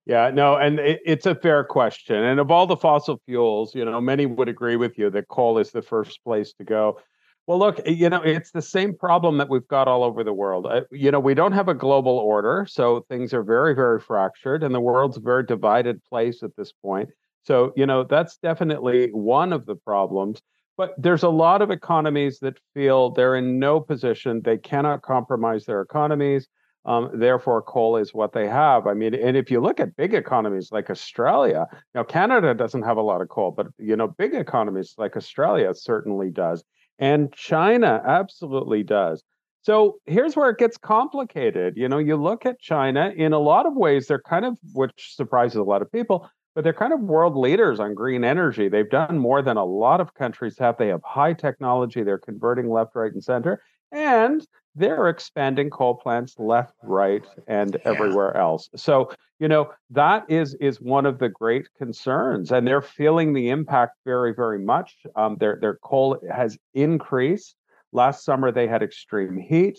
Yeah, no, and it, it's a fair question. And of all the fossil fuels, you know, many would agree with you that coal is the first place to go. Well, look, you know, it's the same problem that we've got all over the world. Uh, you know, we don't have a global order, so things are very, very fractured, and the world's a very divided place at this point. So, you know, that's definitely one of the problems. But there's a lot of economies that feel they're in no position, they cannot compromise their economies. Um, therefore, coal is what they have. I mean, and if you look at big economies like Australia, now Canada doesn't have a lot of coal, but you know, big economies like Australia certainly does, and China absolutely does. So here's where it gets complicated. You know, you look at China in a lot of ways, they're kind of, which surprises a lot of people, but they're kind of world leaders on green energy. They've done more than a lot of countries have. They have high technology, they're converting left, right, and center, and they're expanding coal plants left, right, and yeah. everywhere else. So, you know, that is is one of the great concerns, and they're feeling the impact very, very much. Um, their their coal has increased. Last summer, they had extreme heat.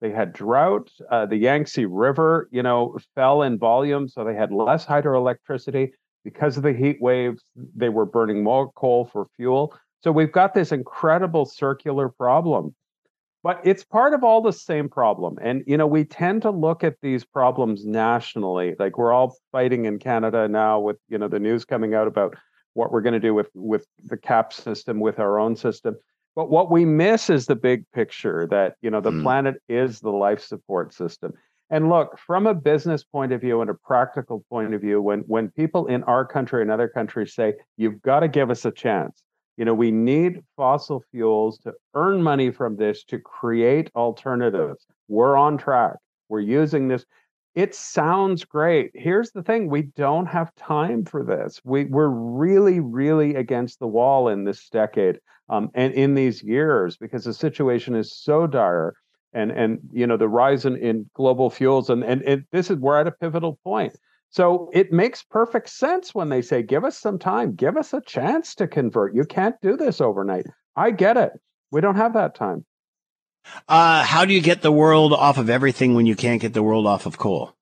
They had drought. Uh, the Yangtze River, you know, fell in volume, so they had less hydroelectricity because of the heat waves, they were burning more coal for fuel. So we've got this incredible circular problem. But it's part of all the same problem. And, you know, we tend to look at these problems nationally. Like we're all fighting in Canada now with, you know, the news coming out about what we're going to do with, with the cap system, with our own system. But what we miss is the big picture that, you know, the mm. planet is the life support system. And look, from a business point of view and a practical point of view, when when people in our country and other countries say, you've got to give us a chance, you know, we need fossil fuels to earn money from this to create alternatives. We're on track. We're using this. It sounds great. Here's the thing we don't have time for this. We, we're really, really against the wall in this decade um, and in these years because the situation is so dire and and you know the rise in, in global fuels and, and and this is we're at a pivotal point so it makes perfect sense when they say give us some time. Give us a chance to convert. You can't do this overnight. I get it. We don't have that time. Uh, how do you get the world off of everything when you can't get the world off of coal?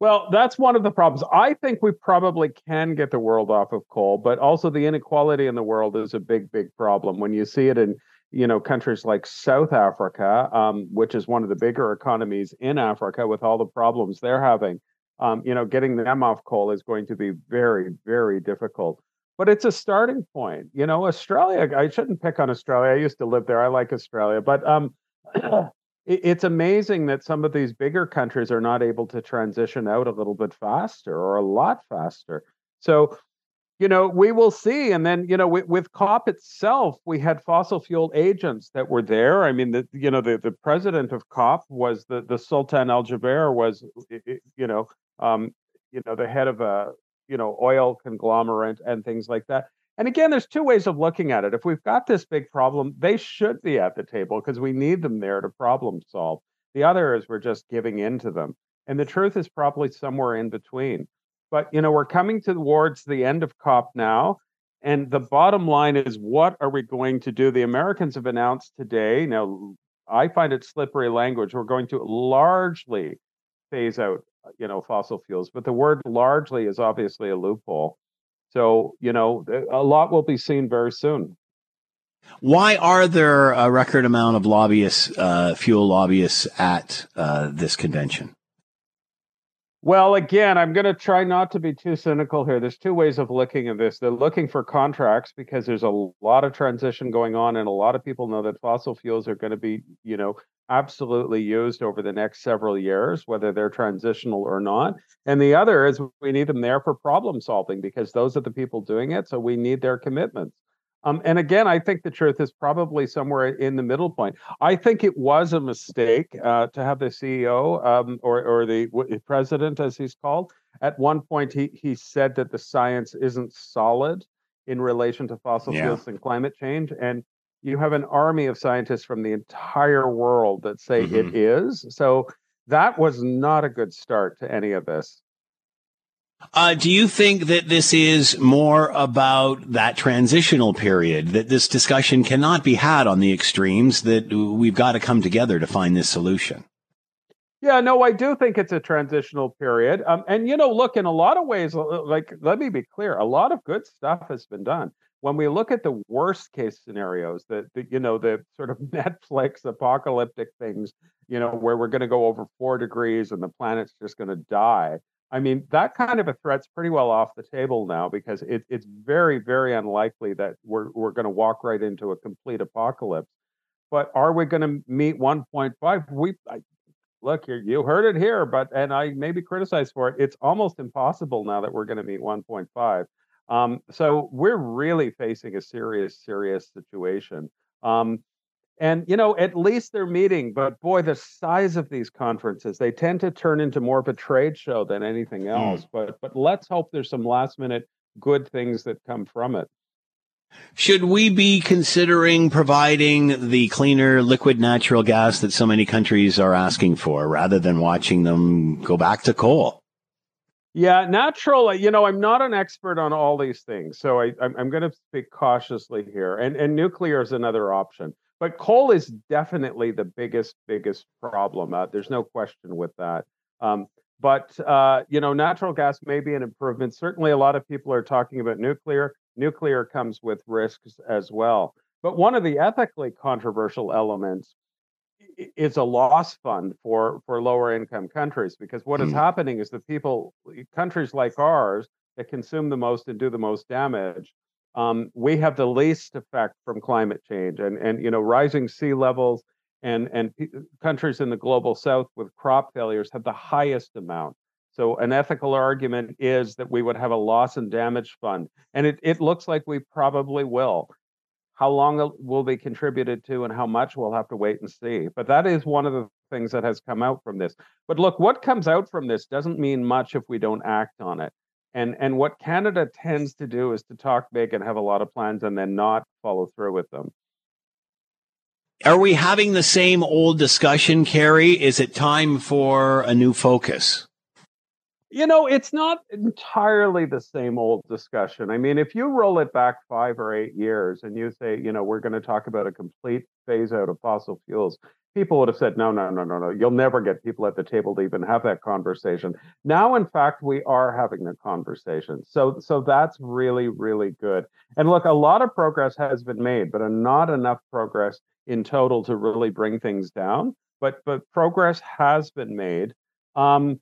Well, that's one of the problems. I think we probably can get the world off of coal, but also the inequality in the world is a big, big problem. When you see it in you know countries like South Africa, um, which is one of the bigger economies in Africa, with all the problems they're having, um, you know, getting them off coal is going to be very, very difficult. But it's a starting point. You know, Australia. I shouldn't pick on Australia. I used to live there. I like Australia, but um, it's amazing that some of these bigger countries are not able to transition out a little bit faster or a lot faster. So you know, we will see. And then, you know, with, with, COP itself, we had fossil fuel agents that were there. I mean, the you know, the, the president of COP was the the Sultan Al Jaber was, you know, um, you know, the head of a you know oil conglomerate and things like that. And again, there's two ways of looking at it. If we've got this big problem, they should be at the table because we need them there to problem solve. The other is we're just giving in to them. And the truth is probably somewhere in between. But you know, we're coming towards the end of COP now. And the bottom line is, what are we going to do? The Americans have announced today. Now, I find it slippery language. We're going to largely phase out, you know, fossil fuels, but the word largely is obviously a loophole. So, you know, a lot will be seen very soon. Why are there a record amount of lobbyists, uh, fuel lobbyists at uh, this convention? Well, again, I'm going to try not to be too cynical here. There's two ways of looking at this. They're looking for contracts because there's a lot of transition going on, and a lot of people know that fossil fuels are going to be, you know, absolutely used over the next several years, whether they're transitional or not. And the other is we need them there for problem solving because those are the people doing it. So we need their commitments. Um, and again, I think the truth is probably somewhere in the middle point. I think it was a mistake uh, to have the CEO um, or, or the w- president, as he's called. At one point, he, he said that the science isn't solid in relation to fossil yeah. fuels and climate change. And you have an army of scientists from the entire world that say mm-hmm. it is. So that was not a good start to any of this. Uh, do you think that this is more about that transitional period, that this discussion cannot be had on the extremes, that we've got to come together to find this solution? Yeah, no, I do think it's a transitional period. Um, and, you know, look, in a lot of ways, like, let me be clear, a lot of good stuff has been done. When we look at the worst case scenarios, that, you know, the sort of Netflix apocalyptic things, you know, where we're going to go over four degrees and the planet's just going to die I mean, that kind of a threat's pretty well off the table now because it, it's very, very unlikely that we're we're going to walk right into a complete apocalypse. But are we going to meet 1.5? We I, look here, you heard it here, but and I may be criticized for it. It's almost impossible now that we're going to meet 1.5. Um, so we're really facing a serious, serious situation. Um, and, you know, at least they're meeting, but boy, the size of these conferences, they tend to turn into more of a trade show than anything else. Mm. But but let's hope there's some last minute good things that come from it. Should we be considering providing the cleaner liquid natural gas that so many countries are asking for rather than watching them go back to coal? Yeah, natural. You know, I'm not an expert on all these things, so I, I'm, I'm going to speak cautiously here. And and nuclear is another option. But coal is definitely the biggest, biggest problem. Uh, there's no question with that. Um, but uh, you know, natural gas may be an improvement. Certainly, a lot of people are talking about nuclear. Nuclear comes with risks as well. But one of the ethically controversial elements is a loss fund for for lower income countries because what mm. is hmm. happening is the people countries like ours that consume the most and do the most damage um, we have the least effect from climate change and and you know rising sea levels and and p- countries in the global south with crop failures have the highest amount. So an ethical argument is that we would have a loss and damage fund and it, it looks like we probably will. How long will be contributed to and how much we'll have to wait and see but that is one of the things that has come out from this. But look what comes out from this doesn't mean much if we don't act on it and and what Canada tends to do is to talk big and have a lot of plans and then not follow through with them. Are we having the same old discussion, Kerry? Is it time for a new focus? You know, it's not entirely the same old discussion. I mean, if you roll it back five or eight years and you say, you know, we're going to talk about a complete phase out of fossil fuels, people would have said, no, no, no, no, no. You'll never get people at the table to even have that conversation. Now, in fact, we are having the conversation. So, so that's really, really good. And look, a lot of progress has been made, but not enough progress in total to really bring things down. But, but progress has been made. Um,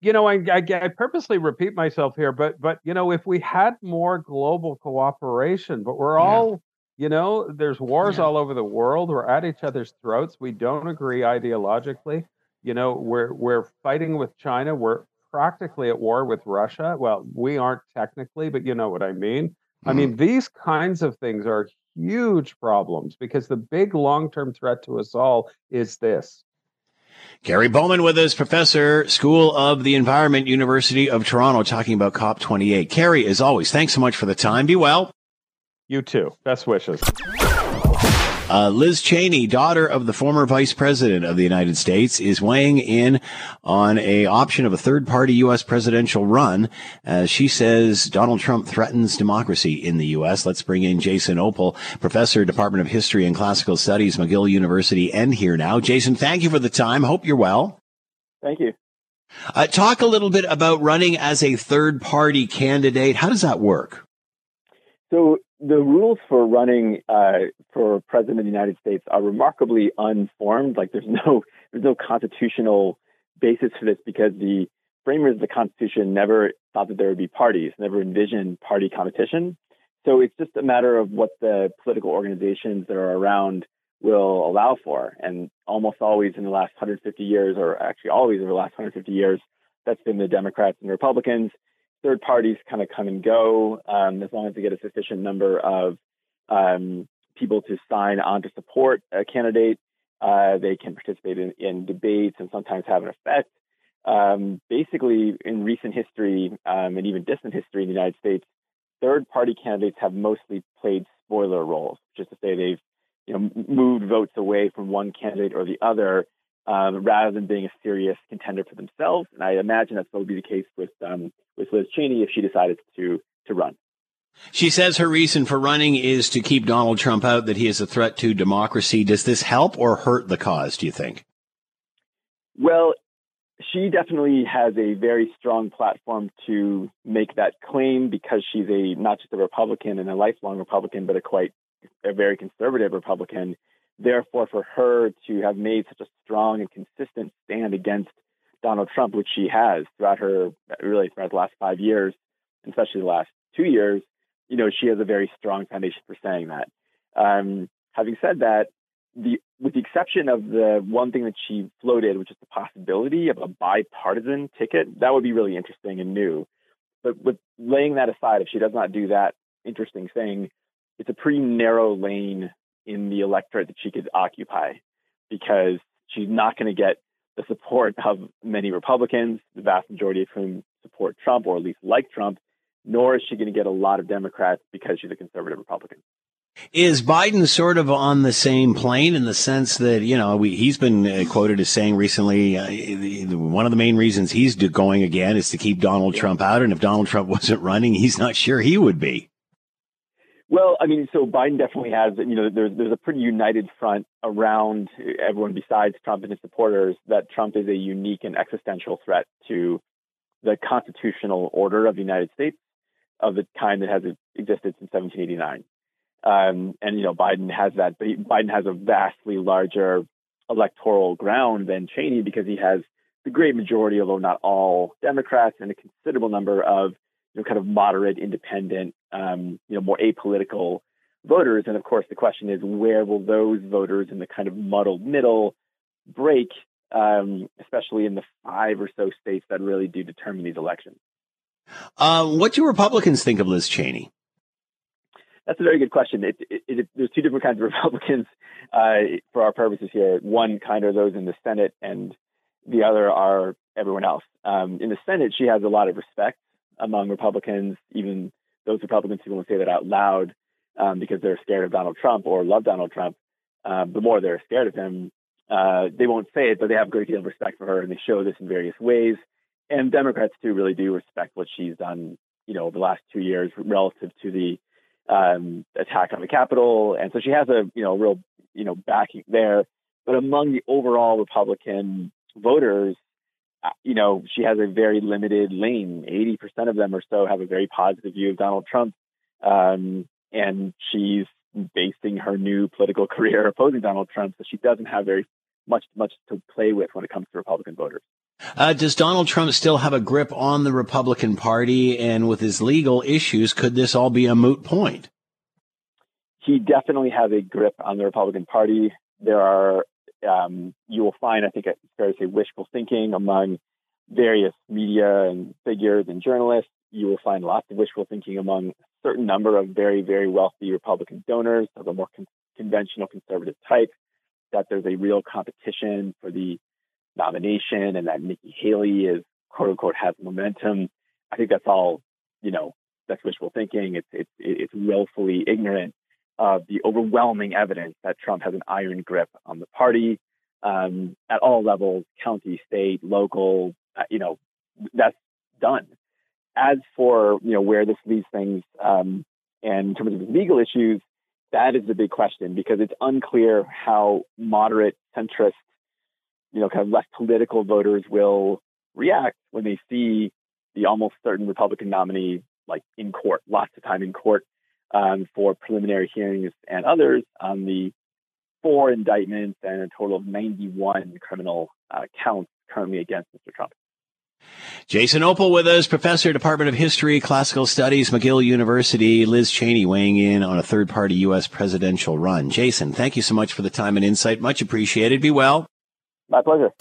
you know, I, I, I, purposely repeat myself here, but but you know, if we had more global cooperation, but we're all you know, there's wars yeah. all over the world. We're at each other's throats. We don't agree ideologically. You know, we're we're fighting with China. We're practically at war with Russia. Well, we aren't technically, but you know what I mean. Mm-hmm. I mean, these kinds of things are huge problems because the big long-term threat to us all is this. Kerry Bowman with us, professor, School of the Environment, University of Toronto, talking about COP28. Kerry, as always, thanks so much for the time. Be well. You too. Best wishes. Uh, Liz Cheney, daughter of the former vice president of the United States, is weighing in on a option of a third party U.S. presidential run. Uh, she says Donald Trump threatens democracy in the U.S. Let's bring in Jason Opal, professor, Department of History and Classical Studies, McGill University, and here now. Jason, thank you for the time. Hope you're well. Thank you. Uh, talk a little bit about running as a third party candidate. How does that work? So the rules for running uh, for president of the United States are remarkably unformed. Like there's no there's no constitutional basis for this because the framers of the Constitution never thought that there would be parties, never envisioned party competition. So it's just a matter of what the political organizations that are around will allow for. And almost always in the last 150 years, or actually always over the last 150 years, that's been the Democrats and Republicans third parties kind of come and go um, as long as they get a sufficient number of um, people to sign on to support a candidate. Uh, they can participate in, in, debates and sometimes have an effect. Um, basically, in recent history um, and even distant history in the United States, third party candidates have mostly played spoiler roles, just to say they've you know moved votes away from one candidate or the other um, rather than being a serious contender for themselves. And I imagine that's what would be the case with um, with Liz Cheney if she decided to to run. She says her reason for running is to keep Donald Trump out, that he is a threat to democracy. Does this help or hurt the cause, do you think? Well, she definitely has a very strong platform to make that claim because she's a not just a Republican and a lifelong Republican, but a quite a very conservative Republican. Therefore, for her to have made such a strong and consistent stand against Donald Trump, which she has throughout her really throughout the last five years, especially the last two years, you know, she has a very strong foundation for saying that. Um, having said that, the with the exception of the one thing that she floated, which is the possibility of a bipartisan ticket, that would be really interesting and new. But with laying that aside, if she does not do that interesting thing, it's a pretty narrow lane in the electorate that she could occupy because she's not going to get the support of many Republicans, the vast majority of whom support Trump or at least like Trump, nor is she going to get a lot of Democrats because she's a conservative Republican. Is Biden sort of on the same plane in the sense that, you know, we, he's been uh, quoted as saying recently uh, one of the main reasons he's going again is to keep Donald Trump out. And if Donald Trump wasn't running, he's not sure he would be. Well, I mean, so Biden definitely has, you know, there's there's a pretty united front around everyone besides Trump and his supporters that Trump is a unique and existential threat to the constitutional order of the United States of the kind that has existed since 1789. Um, and you know, Biden has that, but he, Biden has a vastly larger electoral ground than Cheney because he has the great majority, although not all Democrats, and a considerable number of you know, kind of moderate, independent, um, you know, more apolitical voters. And of course, the question is, where will those voters in the kind of muddled middle break, um, especially in the five or so states that really do determine these elections? Uh, what do Republicans think of Liz Cheney? That's a very good question. It, it, it, there's two different kinds of Republicans uh, for our purposes here. One kind are those in the Senate, and the other are everyone else. Um, in the Senate, she has a lot of respect among Republicans, even those Republicans who won't say that out loud um, because they're scared of Donald Trump or love Donald Trump. Um, the more they're scared of him, uh, they won't say it, but they have a great deal of respect for her, and they show this in various ways. And Democrats too really do respect what she's done, you know, over the last two years relative to the um, attack on the Capitol, and so she has a you know real you know backing there. But among the overall Republican voters, uh, you know, she has a very limited lane. 80% of them or so have a very positive view of Donald Trump. Um, and she's basing her new political career opposing Donald Trump. So she doesn't have very much, much to play with when it comes to Republican voters. Uh, does Donald Trump still have a grip on the Republican Party? And with his legal issues, could this all be a moot point? He definitely has a grip on the Republican Party. There are um, you will find, I think it's fair to say, wishful thinking among various media and figures and journalists. You will find lots of wishful thinking among a certain number of very, very wealthy Republican donors of a more con- conventional conservative type, that there's a real competition for the nomination and that Nikki Haley is quote unquote has momentum. I think that's all, you know, that's wishful thinking. It's it's it's willfully ignorant of the overwhelming evidence that Trump has an iron grip on the party um, at all levels, county, state, local. Uh, you know, that's done. As for you know where this leaves things, um, and in terms of legal issues, that is the big question because it's unclear how moderate, centrist, you know, kind of less political voters will react when they see the almost certain Republican nominee like in court, lots of time in court um, for preliminary hearings and others on the four indictments and a total of 91 criminal uh, counts currently against Mr. Trump. Jason Opal with us, professor, Department of History, Classical Studies, McGill University. Liz Cheney weighing in on a third party U.S. presidential run. Jason, thank you so much for the time and insight. Much appreciated. Be well. My pleasure.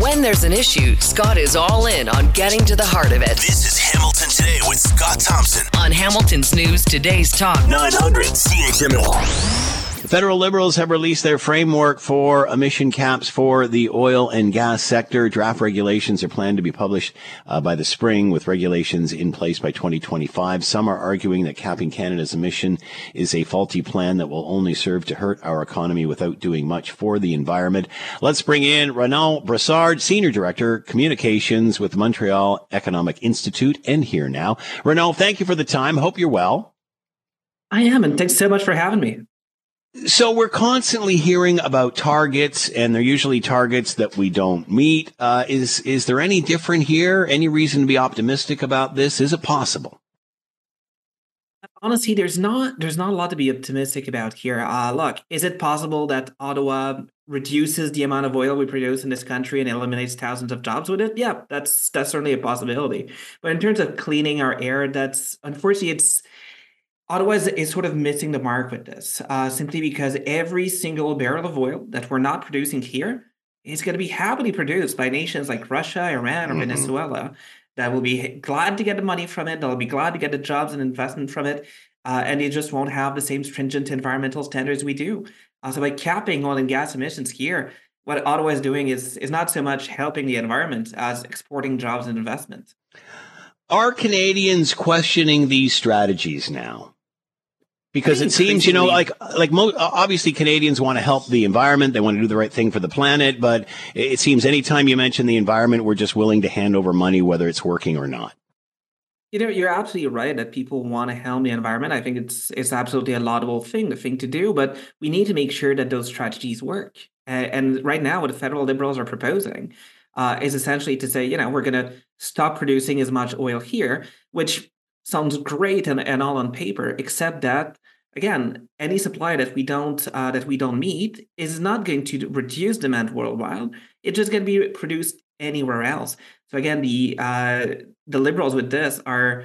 When there's an issue, Scott is all in on getting to the heart of it. This is Hamilton Today with Scott Thompson on Hamilton's News Today's Talk 900 CHML. Federal Liberals have released their framework for emission caps for the oil and gas sector. Draft regulations are planned to be published uh, by the spring with regulations in place by 2025. Some are arguing that capping Canada's emission is a faulty plan that will only serve to hurt our economy without doing much for the environment. Let's bring in Renaud Brassard, Senior Director, Communications with Montreal Economic Institute and here now. Renaud, thank you for the time. Hope you're well. I am, and thanks so much for having me. So we're constantly hearing about targets, and they're usually targets that we don't meet. Uh, is is there any different here? Any reason to be optimistic about this? Is it possible? Honestly, there's not there's not a lot to be optimistic about here. Uh, look, is it possible that Ottawa reduces the amount of oil we produce in this country and eliminates thousands of jobs with it? Yeah, that's that's certainly a possibility. But in terms of cleaning our air, that's unfortunately it's Ottawa is, is, sort of missing the mark with this, uh, simply because every single barrel of oil that we're not producing here is going to be happily produced by nations like Russia, Iran, or mm-hmm. Venezuela that will be glad to get the money from it. They'll be glad to get the jobs and investment from it. Uh, and they just won't have the same stringent environmental standards we do. Uh, so by capping oil and gas emissions here, what Ottawa is doing is is not so much helping the environment as exporting jobs and investment. Are Canadians questioning these strategies now? Because it seems you know like like mo- obviously Canadians want to help the environment they want to do the right thing for the planet but it seems anytime you mention the environment we're just willing to hand over money whether it's working or not. You know you're absolutely right that people want to help the environment. I think it's it's absolutely a laudable thing the thing to do but we need to make sure that those strategies work. And right now what the federal liberals are proposing uh, is essentially to say you know we're going to stop producing as much oil here which sounds great and, and all on paper except that again any supply that we don't uh, that we don't meet is not going to reduce demand worldwide. It's just going to be produced anywhere else. So again the uh, the liberals with this are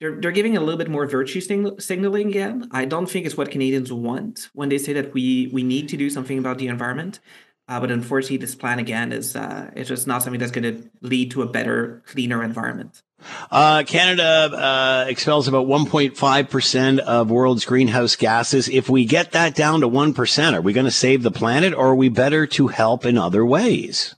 they're, they're giving a little bit more virtue signaling again. I don't think it's what canadians want when they say that we we need to do something about the environment uh, but unfortunately this plan again is uh, it's just not something that's going to lead to a better cleaner environment uh, Canada uh, expels about 1.5% of world's greenhouse gases. If we get that down to 1%, are we going to save the planet or are we better to help in other ways?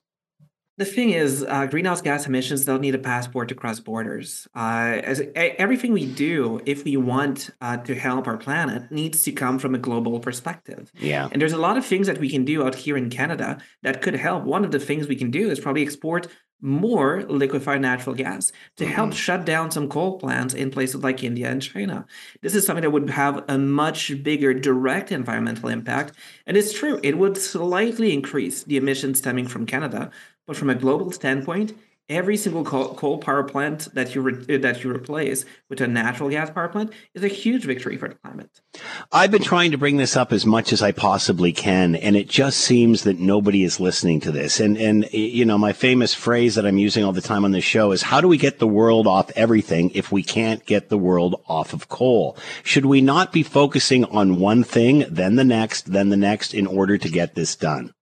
The thing is, uh, greenhouse gas emissions don't need a passport to cross borders. Uh, as, everything we do, if we want uh, to help our planet, needs to come from a global perspective. Yeah. And there's a lot of things that we can do out here in Canada that could help. One of the things we can do is probably export more liquefied natural gas to mm-hmm. help shut down some coal plants in places like India and China. This is something that would have a much bigger direct environmental impact. And it's true, it would slightly increase the emissions stemming from Canada. But from a global standpoint, every single coal, power plant that you re, eh, that you replace with a natural gas power plant is a huge victory for the climate. I've been trying to bring this up as much as I possibly can, and it just seems that nobody is listening to this. And and you know, my famous phrase that I'm using all the time on this show is, "How do we get the world off everything if we can't get the world off of coal? Should we not be focusing on one thing, then the next, then the next, in order to get this done?"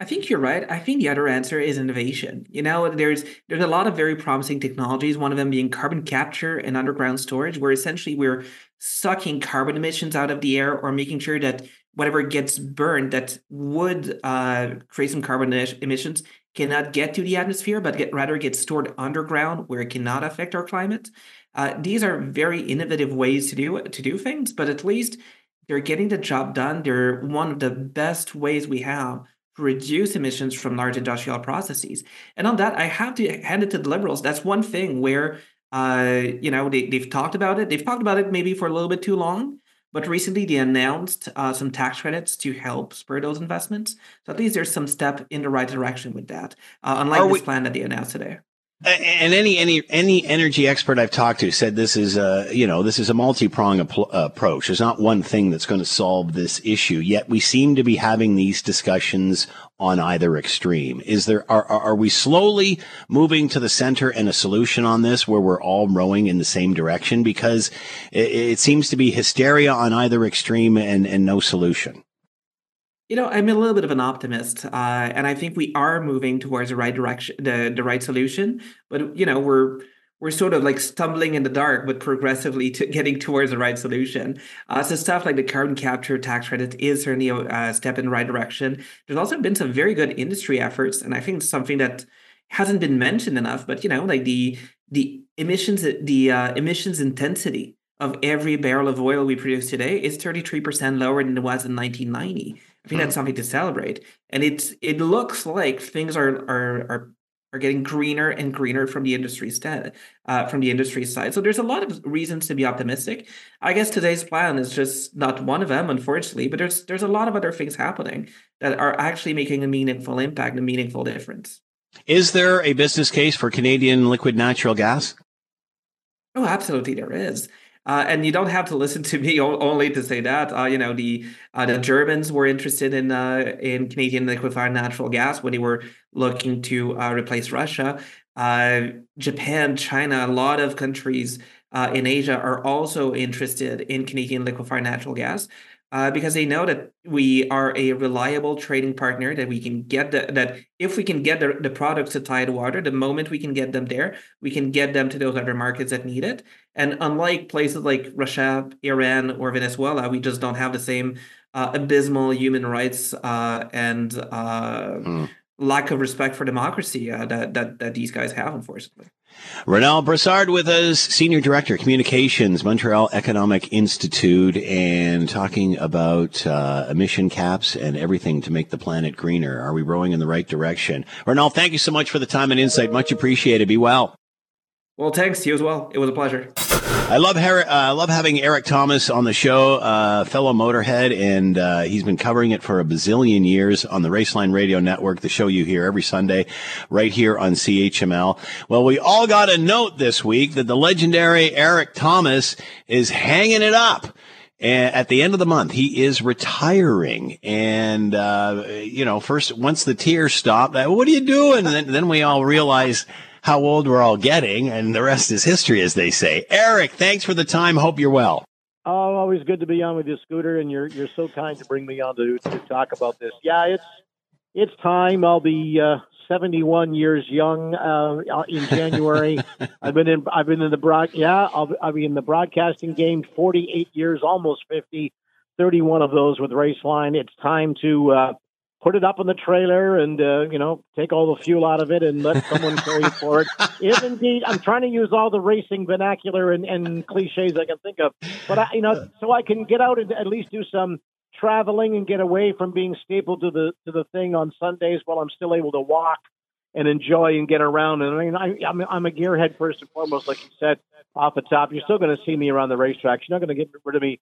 I think you're right. I think the other answer is innovation. You know, there's there's a lot of very promising technologies. One of them being carbon capture and underground storage, where essentially we're sucking carbon emissions out of the air or making sure that whatever gets burned that would uh, create some carbon emissions cannot get to the atmosphere, but get, rather get stored underground where it cannot affect our climate. Uh, these are very innovative ways to do to do things, but at least they're getting the job done. They're one of the best ways we have reduce emissions from large industrial processes. And on that, I have to hand it to the liberals. That's one thing where uh, you know they, they've talked about it. They've talked about it maybe for a little bit too long. But recently, they announced uh, some tax credits to help spur those investments. So at least there's some step in the right direction with that, uh, unlike Are this we- plan that they announced today. And any any any energy expert I've talked to said this is a you know this is a multi prong approach. There's not one thing that's going to solve this issue. Yet we seem to be having these discussions on either extreme. Is there are are we slowly moving to the center and a solution on this where we're all rowing in the same direction? Because it, it seems to be hysteria on either extreme and and no solution. You know, I'm a little bit of an optimist, uh, and I think we are moving towards the right direction, the the right solution. But you know, we're we're sort of like stumbling in the dark, but progressively to getting towards the right solution. Uh, so stuff like the carbon capture tax credit is certainly a, step in the right direction. There's also been some very good industry efforts, and I think something that hasn't been mentioned enough. But you know, like the the emissions, the uh, emissions intensity of every barrel of oil we produce today is 33% lower than it was in 1990. I think that's something to celebrate. And it's it looks like things are are are are getting greener and greener from the industry stead, uh, from the industry side. So there's a lot of reasons to be optimistic. I guess today's plan is just not one of them, unfortunately. But there's there's a lot of other things happening that are actually making a meaningful impact, a meaningful difference. Is there a business case for Canadian liquid natural gas? Oh, absolutely, there is. Uh, and you don't have to listen to me only to say that. Uh, you know, the uh, the Germans were interested in uh, in Canadian liquefied natural gas when they were looking to uh, replace Russia. Uh, Japan, China, a lot of countries in Asia are also interested in Canadian liquefied natural gas uh, because they know that we are a reliable trading partner that we can get the, that if we can get the, the products to Tidewater, the moment we can get them there, we can get them to those other markets that need it. And unlike places like Russia, Iran, or Venezuela, we just don't have the same uh, abysmal human rights uh, and mm. Lack of respect for democracy uh, that, that that these guys have, unfortunately. Renaud Brassard with us, Senior Director, Communications, Montreal Economic Institute, and talking about uh, emission caps and everything to make the planet greener. Are we rowing in the right direction? Renaud, thank you so much for the time and insight. Much appreciated. Be well. Well, thanks to you as well. It was a pleasure. I love uh, I love having Erik Tomas on the show, uh, fellow motorhead, and uh, he's been covering it for a bazillion years on the Raceline Radio Network, the show you hear every Sunday, right here on CHML. Well, we all got a note this week that the legendary Erik Tomas is hanging it up. And at the end of the month, he is retiring. And, uh, you know, first, once the tears stop, uh, what are you doing? And then, then we all realize how old we're all getting, and the rest is history, as they say. Erik, thanks for the time. Hope you're well. Oh, always good to be on with you, Scooter, and you're you're so kind to bring me on to, to talk about this. Yeah, it's it's time. I'll be uh, 71 years young uh, in January. I've been in I've been in the broad yeah I'll, I'll be in the broadcasting game 48 years, almost 50. 31 of those with Raceline. It's time to uh, put it up on the trailer and uh, you know take all the fuel out of it and let someone carry it forward. If indeed, I'm trying to use all the racing vernacular and, and cliches I can think of, but I, you know, so I can get out and at least do some traveling and get away from being stapled to the to the thing on Sundays while I'm still able to walk and enjoy and get around. And I mean, I, I'm I'm a gearhead first and foremost, like you said off the top. You're still going to see me around the racetrack. You're not going to get rid of me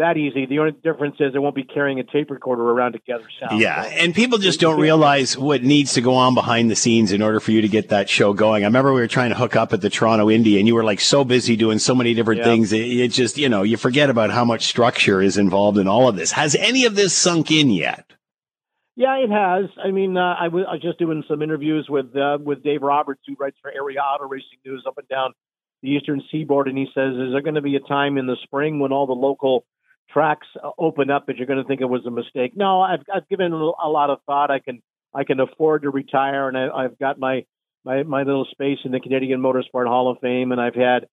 that easy. The only difference is I won't be carrying a tape recorder around together. Sound. Yeah, and people just don't realize what needs to go on behind the scenes in order for you to get that show going. I remember we were trying to hook up at the Toronto Indy, and you were like so busy doing so many different yeah. things. It, it, just, you know, you forget about how much structure is involved in all of this. Has any of this sunk in yet? Yeah, it has. I mean, uh, I, w- I was just doing some interviews with uh, with Dave Roberts, who writes for Area Auto Racing News up and down the Eastern Seaboard, and he says, "Is there going to be a time in the spring when all the local tracks open up that you're going to think it was a mistake. No, I've, I've given a lot of thought. I can I can afford to retire, and I, have got my, my my little space in the Canadian Motorsport Hall of Fame, and I've had.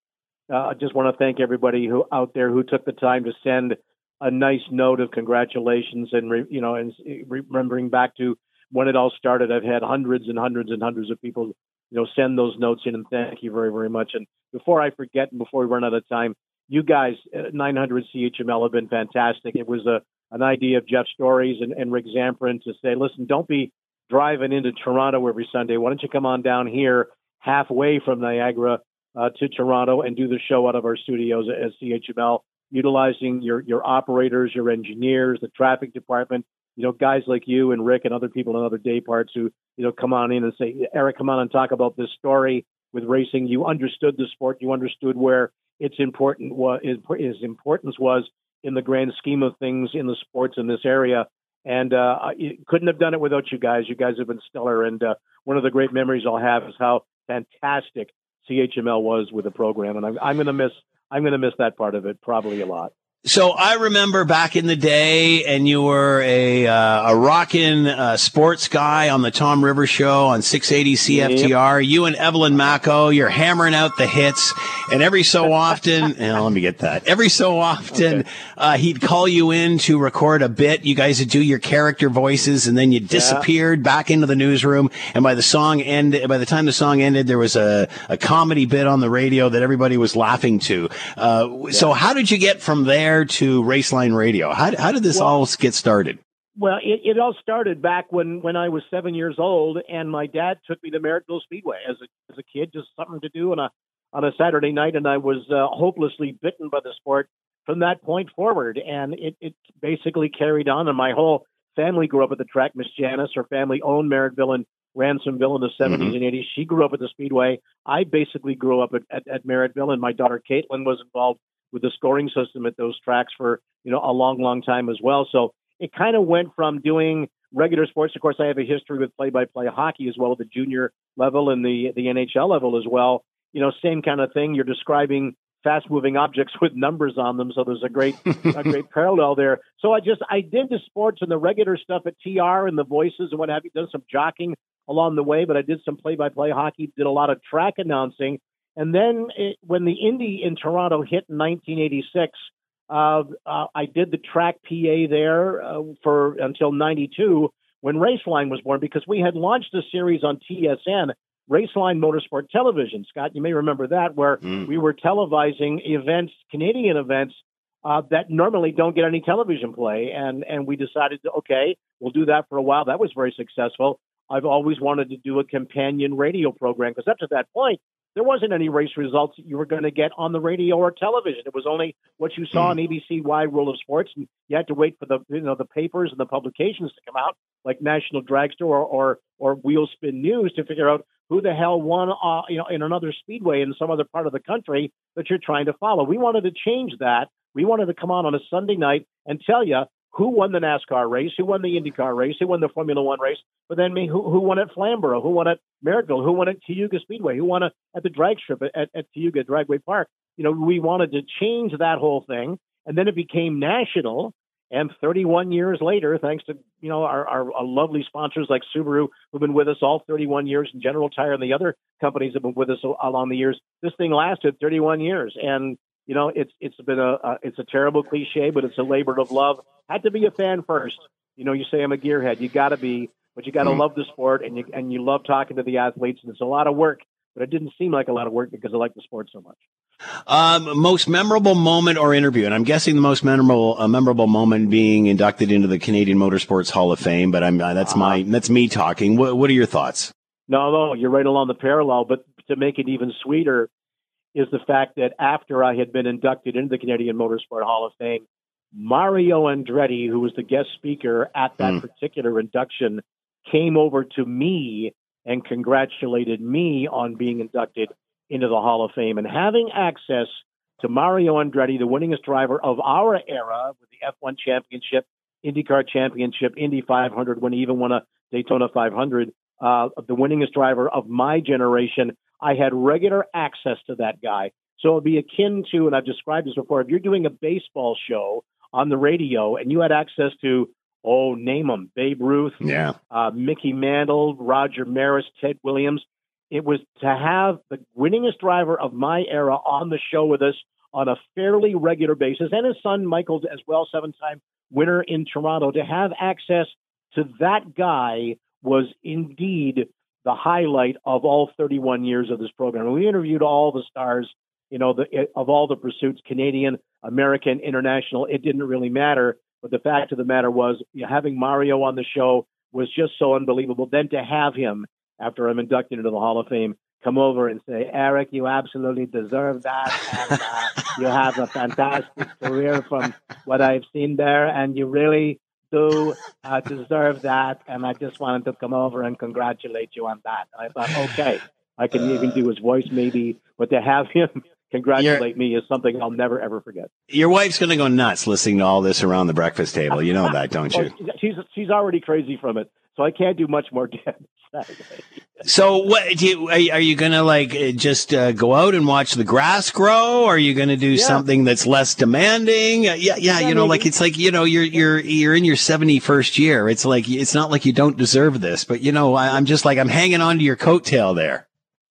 Uh, I just want to thank everybody who out there who took the time to send a nice note of congratulations and re, you know and remembering back to when it all started. I've had hundreds and hundreds and hundreds of people, you know, send those notes in, and thank you very, very much. And before I forget, and before we run out of time, you guys, uh, 900 CHML have been fantastic. It was a an idea of Jeff Stories and, and Rick Zamperin to say, listen, don't be driving into Toronto every Sunday. Why don't you come on down here halfway from Niagara uh, to Toronto and do the show out of our studios at CHML, utilizing your your operators, your engineers, the traffic department, you know, guys like you and Rick and other people in other day parts who, you know, come on in and say, Erik, come on and talk about this story with racing. You understood the sport. You understood where its important was its importance was in the grand scheme of things in the sports in this area. And uh, couldn't have done it without you guys. You guys have been stellar. And uh, one of the great memories I'll have is how fantastic CHML was with the program. And I'm, I'm going to miss I'm going to miss that part of it probably a lot. So I remember back in the day, and you were a uh, a rockin' uh, sports guy on the Tom Rivers Show on 680 CFTR. Yep. You and Evelyn Mako, you're hammering out the hits, and every so often, and let me get that. Every so often, okay. uh, he'd call you in to record a bit. You guys would do your character voices, and then you disappeared yeah. back into the newsroom. And by the song end, by the time the song ended, there was a a comedy bit on the radio that everybody was laughing to. Uh, yeah. So how did you get from there? To Raceline Radio? How, how did this well, all get started? Well, it, it all started back when, when I was seven years old, and my dad took me to Merrittville Speedway as a as a kid, just something to do on a on a Saturday night, and I was uh, hopelessly bitten by the sport from that point forward, and it it basically carried on, and my whole family grew up at the track. Miss Janice, her family owned Merrittville and Ransomville in the 70s mm-hmm. and 80s. She grew up at the Speedway. I basically grew up at, at, at Merrittville, and my daughter Caitlin was involved with the scoring system at those tracks for you know a long, long time as well. So it kind of went from doing regular sports. Of course, I have a history with play-by-play hockey as well at the junior level and the the NHL level as well. You know, same kind of thing. You're describing fast-moving objects with numbers on them, so there's a great a great parallel there. So I just I did the sports and the regular stuff at TR and the voices and what have you. Done some jockeying along the way, but I did some play-by-play hockey. Did a lot of track announcing and then it, when the Indy in Toronto hit in 1986, uh, uh, I did the track PA there uh, for until 92 when Raceline was born because we had launched a series on TSN, Raceline Motorsport Television. Scott, you may remember that, where mm. we were televising events, Canadian events uh, that normally don't get any television play, and and we decided, to, okay, we'll do that for a while. That was very successful. I've always wanted to do a companion radio program because up to that point, there wasn't any race results that you were going to get on the radio or television. It was only what you saw on hmm. ABC Wide World of Sports, and you had to wait for the you know the papers and the publications to come out, like National Dragster or or, or Wheelspin News, to figure out who the hell won uh, you know in another speedway in some other part of the country that you're trying to follow. We wanted to change that. We wanted to come on on a Sunday night and tell you who won the NASCAR race, who won the IndyCar race, who won the Formula One race, but then me, who, who won at Flamborough, who won at Merrittville, who won at Cayuga Speedway, who won at, the drag strip at, at, at Cayuga Dragway Park. You know, we wanted to change that whole thing, and then it became national. And 31 years later, thanks to you know our, our, our lovely sponsors like Subaru, who've been with us all 31 years, and General Tire and the other companies have been with us along the years. This thing lasted 31 years, and you know, it's it's been a uh, it's a terrible cliche, but it's a labor of love. Had to be a fan first. You know, you say I'm a gearhead. You got to be, but you got to mm. love the sport, and you and you love talking to the athletes, and it's a lot of work. But it didn't seem like a lot of work because I like the sport so much. Um, most memorable moment or interview, and I'm guessing the most memorable uh, memorable moment being inducted into the Canadian Motorsports Hall of Fame. But I'm uh, that's uh-huh. my that's me talking. What, what are your thoughts? No, no, you're right along the parallel. But to make it even sweeter, is the fact that after I had been inducted into the Canadian Motorsport Hall of Fame, Mario Andretti, who was the guest speaker at that mm. particular induction, came over to me and congratulated me on being inducted into the Hall of Fame. And having access to Mario Andretti, the winningest driver of our era with the F1 Championship, IndyCar Championship, Indy 500, when he even won a Daytona 500, uh, the winningest driver of my generation, I had regular access to that guy. So it'd be akin to, and I've described this before, if you're doing a baseball show on the radio and you had access to, oh, name them, Babe Ruth, yeah. uh, Mickey Mantle, Roger Maris, Ted Williams. It was to have the winningest driver of my era on the show with us on a fairly regular basis, and his son Michael as well, seven-time winner in Toronto, to have access to that guy was indeed the highlight of all 31 years of this program. We interviewed all the stars, you know, the, of all the pursuits, Canadian, American, international. It didn't really matter. But the fact of the matter was, you know, having Mario on the show was just so unbelievable. Then to have him, after I'm inducted into the Hall of Fame, come over and say, Erik, you absolutely deserve that. And uh, you have a fantastic career from what I've seen there. And you really do uh, deserve that. And I just wanted to come over and congratulate you on that. And I thought, okay, I can even do his voice maybe, but to have him congratulate me is something I'll never ever forget. Your wife's going to go nuts listening to all this around the breakfast table. You know that, don't you? Well, she's she's already crazy from it, so I can't do much more damage. So, what do you, are, you- going to like uh, just uh, go out and watch the grass grow? Or Are you going to do Yeah. something that's less demanding? Uh, yeah, yeah, Yeah, you know, maybe. like it's like you know, you're you're you're in your seventy first year. It's like it's not like you don't deserve this, but you know, I, I'm just like I'm hanging on to your coattail there.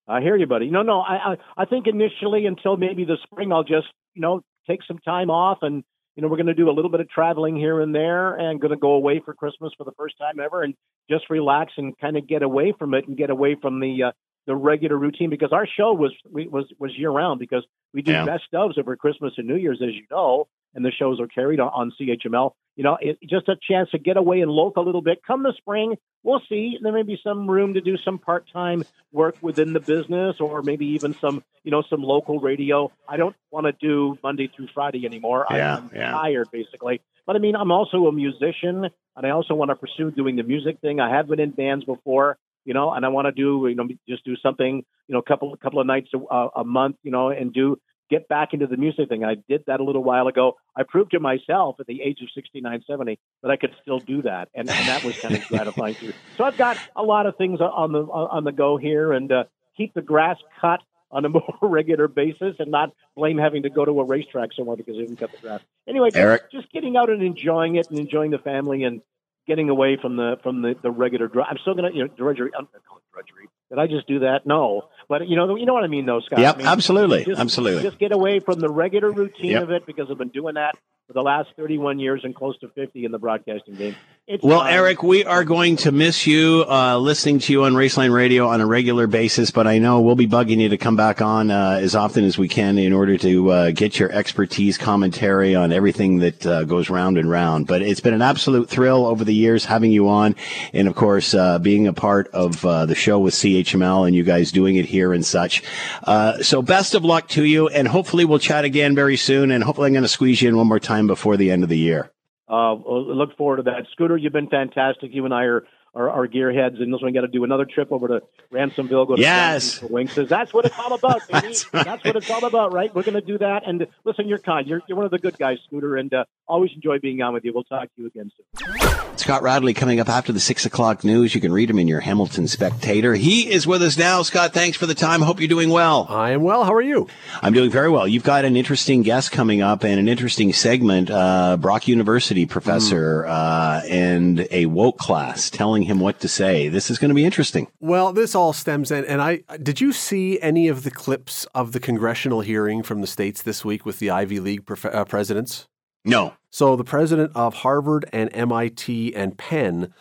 I hear you, buddy. No, no. I, I I think initially until maybe the spring, I'll just you know take some time off, and you know we're going to do a little bit of traveling here and there, and going to go away for Christmas for the first time ever, and just relax and kind of get away from it and get away from the uh, the regular routine because our show was we, was was year round because we do Yeah. best ofs over Christmas and New Year's, as you know, and the shows are carried on, on CHML. You know, it, just a chance to get away and loaf a little bit. Come the spring, we'll see. There may be some room to do some part time work within the business, or maybe even some, you know, some local radio. I don't want to do Monday through Friday anymore. Yeah, I'm yeah. tired, basically. But I mean, I'm also a musician, and I also want to pursue doing the music thing. I have been in bands before, you know, and I want to do, you know, just do something, you know, a couple couple of nights a, a month, you know, and do get back into the music thing. I did that a little while ago. I proved to myself at the age of 69, 70 that I could still do that, and, and that was kind of gratifying too. So I've got a lot of things on the on the go here, and uh, keep the grass cut on a more regular basis, and not blame having to go to a racetrack somewhere because they didn't cut the grass. Anyway, Erik? just getting out and enjoying it, and enjoying the family, and getting away from the from the, the regular. Dr- I'm still gonna you know drudgery. I'm gonna call it drudgery. Did I just do that? No, but you know you know what I mean, though, Scott. Yep, I mean, absolutely, just- absolutely. Just get away from the regular routine Yep. of it because I've been doing that for the last 31 years and close to 50 in the broadcasting game. It's Well, time. Erik, we are going to miss you uh, listening to you on Raceline Radio on a regular basis, but I know we'll be bugging you to come back on uh, as often as we can in order to uh, get your expertise, commentary on everything that uh, goes round and round. But it's been an absolute thrill over the years having you on, and of course, uh, being a part of uh, the show with CHML and you guys doing it here and such. Uh, so, best of luck to you, and hopefully, we'll chat again very soon. And hopefully, I'm going to squeeze you in one more time before the end of the year. Uh, look forward to that. Scooter, you've been fantastic. You and I are are, are gearheads, and this one got to do another trip over to Ransomville. Go to Yes. for Wings. That's what it's all about, baby. That's, what it's all about, right? We're going to do that. And listen, you're kind. You're, you're one of the good guys, Scooter, and uh, always enjoy being on with you. We'll talk to you again soon. Scott Radley coming up after the six o'clock news. You can read him in your Hamilton Spectator. He is with us now. Scott, thanks for the time. Hope you're doing well. I am well. How are you? I'm doing very well. You've got an interesting guest coming up and an interesting segment. Uh, Brock University professor uh, and a woke class telling him what to say. This is going to be interesting. Well, this all stems in, and I did you see any of the clips of the congressional hearing from the states this week with the Ivy League prof- uh, presidents? No. So the president of Harvard and MIT and Penn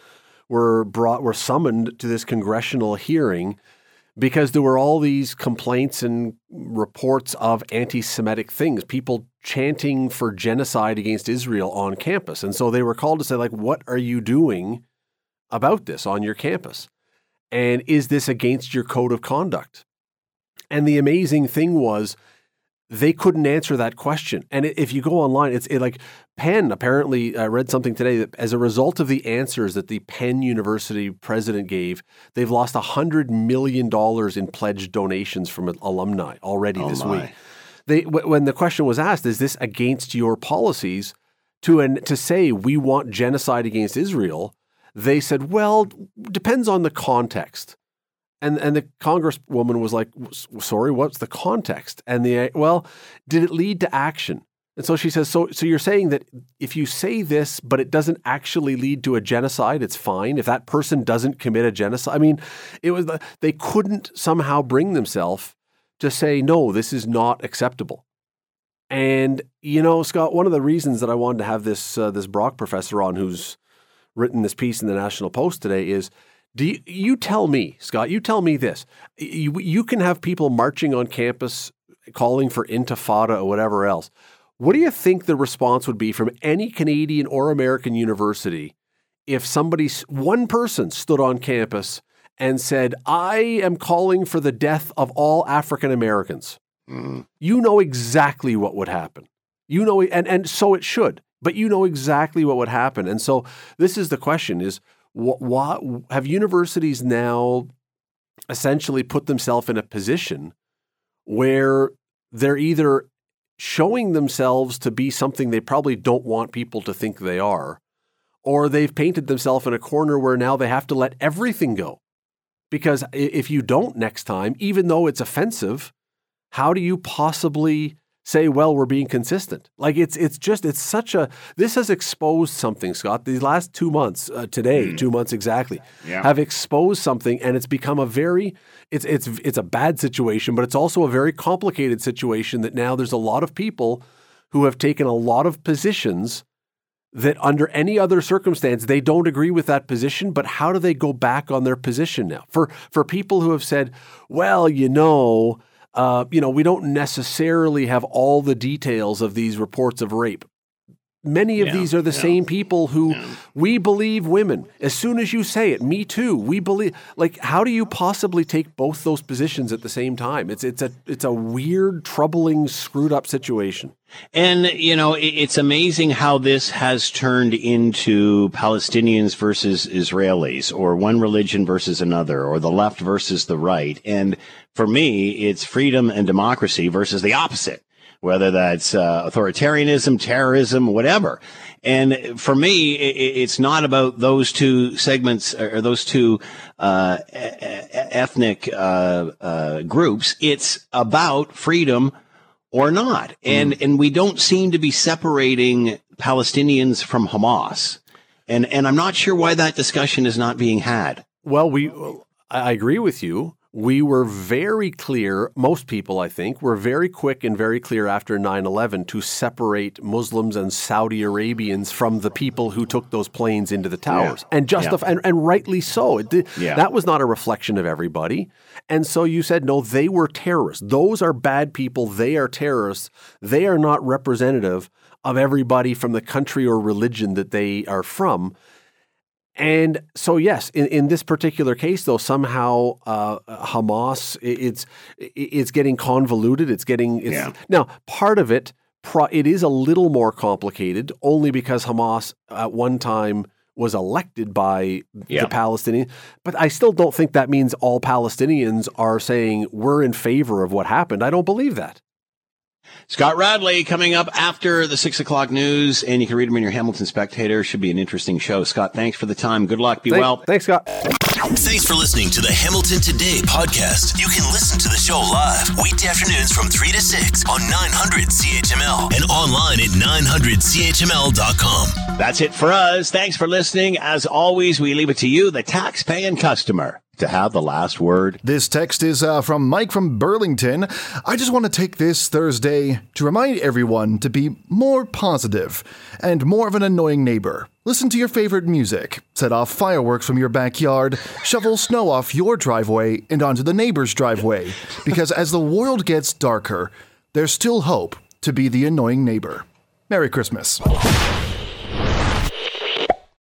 were brought were summoned to this congressional hearing because there were all these complaints and reports of anti-Semitic things, people chanting for genocide against Israel on campus, and so they were called to say, like, what are you doing about this on your campus? And is this against your code of conduct? And the amazing thing was they couldn't answer that question. And if you go online, it's it like Penn apparently I read something today that as a result of the answers that the Penn University president gave, they've lost $100 million in pledged donations from alumni already Oh this my. week. They, wh- when the question was asked, is this against your policies? To, an, to say we want genocide against Israel, they said, well, depends on the context. And and the congresswoman was like, "Sorry, what's the context?" And the well, did it lead to action? And so she says, "So so you're saying that if you say this, but it doesn't actually lead to a genocide, it's fine. If that person doesn't commit a genocide, I mean, it was the- they couldn't somehow bring themselves to say no, this is not acceptable." And you know, Scott, one of the reasons that I wanted to have this uh, this Brock professor on, who's written this piece in the National Post today, is Do you, you tell me, Scott? You tell me this. You, you can have people marching on campus calling for intifada or whatever else. What do you think the response would be from any Canadian or American university if somebody, one person, stood on campus and said, I am calling for the death of all African Americans? Mm. You know exactly what would happen. You know, and, and so it should, but you know exactly what would happen. And so this is the question is, what, what have universities now essentially put themselves in a position where they're either showing themselves to be something they probably don't want people to think they are, or they've painted themselves in a corner where now they have to let everything go. Because if you don't next time, even though it's offensive, how do you possibly say, well, we're being consistent? Like it's it's just it's such a this has exposed something, Scott. These last two months, uh, today, two months exactly, Yeah. have exposed something, and it's become a very it's it's it's a bad situation, but it's also a very complicated situation that now there's a lot of people who have taken a lot of positions that under any other circumstance they don't agree with that position but how do they go back on their position now for for people who have said well you know uh, you know we don't necessarily have all the details of these reports of rape many of Yeah, these are the yeah. same people who we believe women. As soon as you say it me too we believe like how do you possibly take both those positions at the same time? It's it's a it's a weird troubling screwed up situation. And, you know, it, it's amazing how this has turned into Palestinians versus Israelis or one religion versus another or the left versus the right. And for me, it's freedom and democracy versus the opposite, whether that's uh, authoritarianism, terrorism, whatever. And for me, it's not about those two segments or those two uh, ethnic uh, uh, groups. It's about freedom or not. And and we don't seem to be separating Palestinians from Hamas. And and I'm not sure why that discussion is not being had. Well, we I agree with you. We were very clear, most people I think were very quick and very clear after 9/11 to separate Muslims and Saudi Arabians from the people who took those planes into the towers. Yeah. And justify and, and rightly so. Did, Yeah. That was not a reflection of everybody. And so you said no, they were terrorists. Those are bad people, they are terrorists. They are not representative of everybody from the country or religion that they are from. And so, yes, in, in this particular case, though, somehow uh, Hamas it's it's getting convoluted. It's getting it's, Yeah. now part of it. Pro, it is a little more complicated, only because Hamas at one time was elected by Yeah. the Palestinians. But I still don't think that means all Palestinians are saying we're in favor of what happened. I don't believe that. Scott Radley coming up after the six o'clock news, and you can read him in your Hamilton Spectator. Should be an interesting show. Scott, thanks for the time. Good luck. Be Thank- well. Thanks, Scott. Thanks for listening to the Hamilton Today podcast. You can listen to the show live weekday afternoons from 3 to 6 on 900 CHML and online at 900CHML.com. That's it for us. Thanks for listening. As always, we leave it to you, the tax-paying customer, to have the last word. This text is uh, from Mike from Burlington. I just want to take this Thursday to remind everyone to be more positive and more of an annoying neighbor. Listen to your favorite music, set off fireworks from your backyard, shovel snow off your driveway and onto the neighbor's driveway. Because as the world gets darker, there's still hope to be the annoying neighbor. Merry Christmas.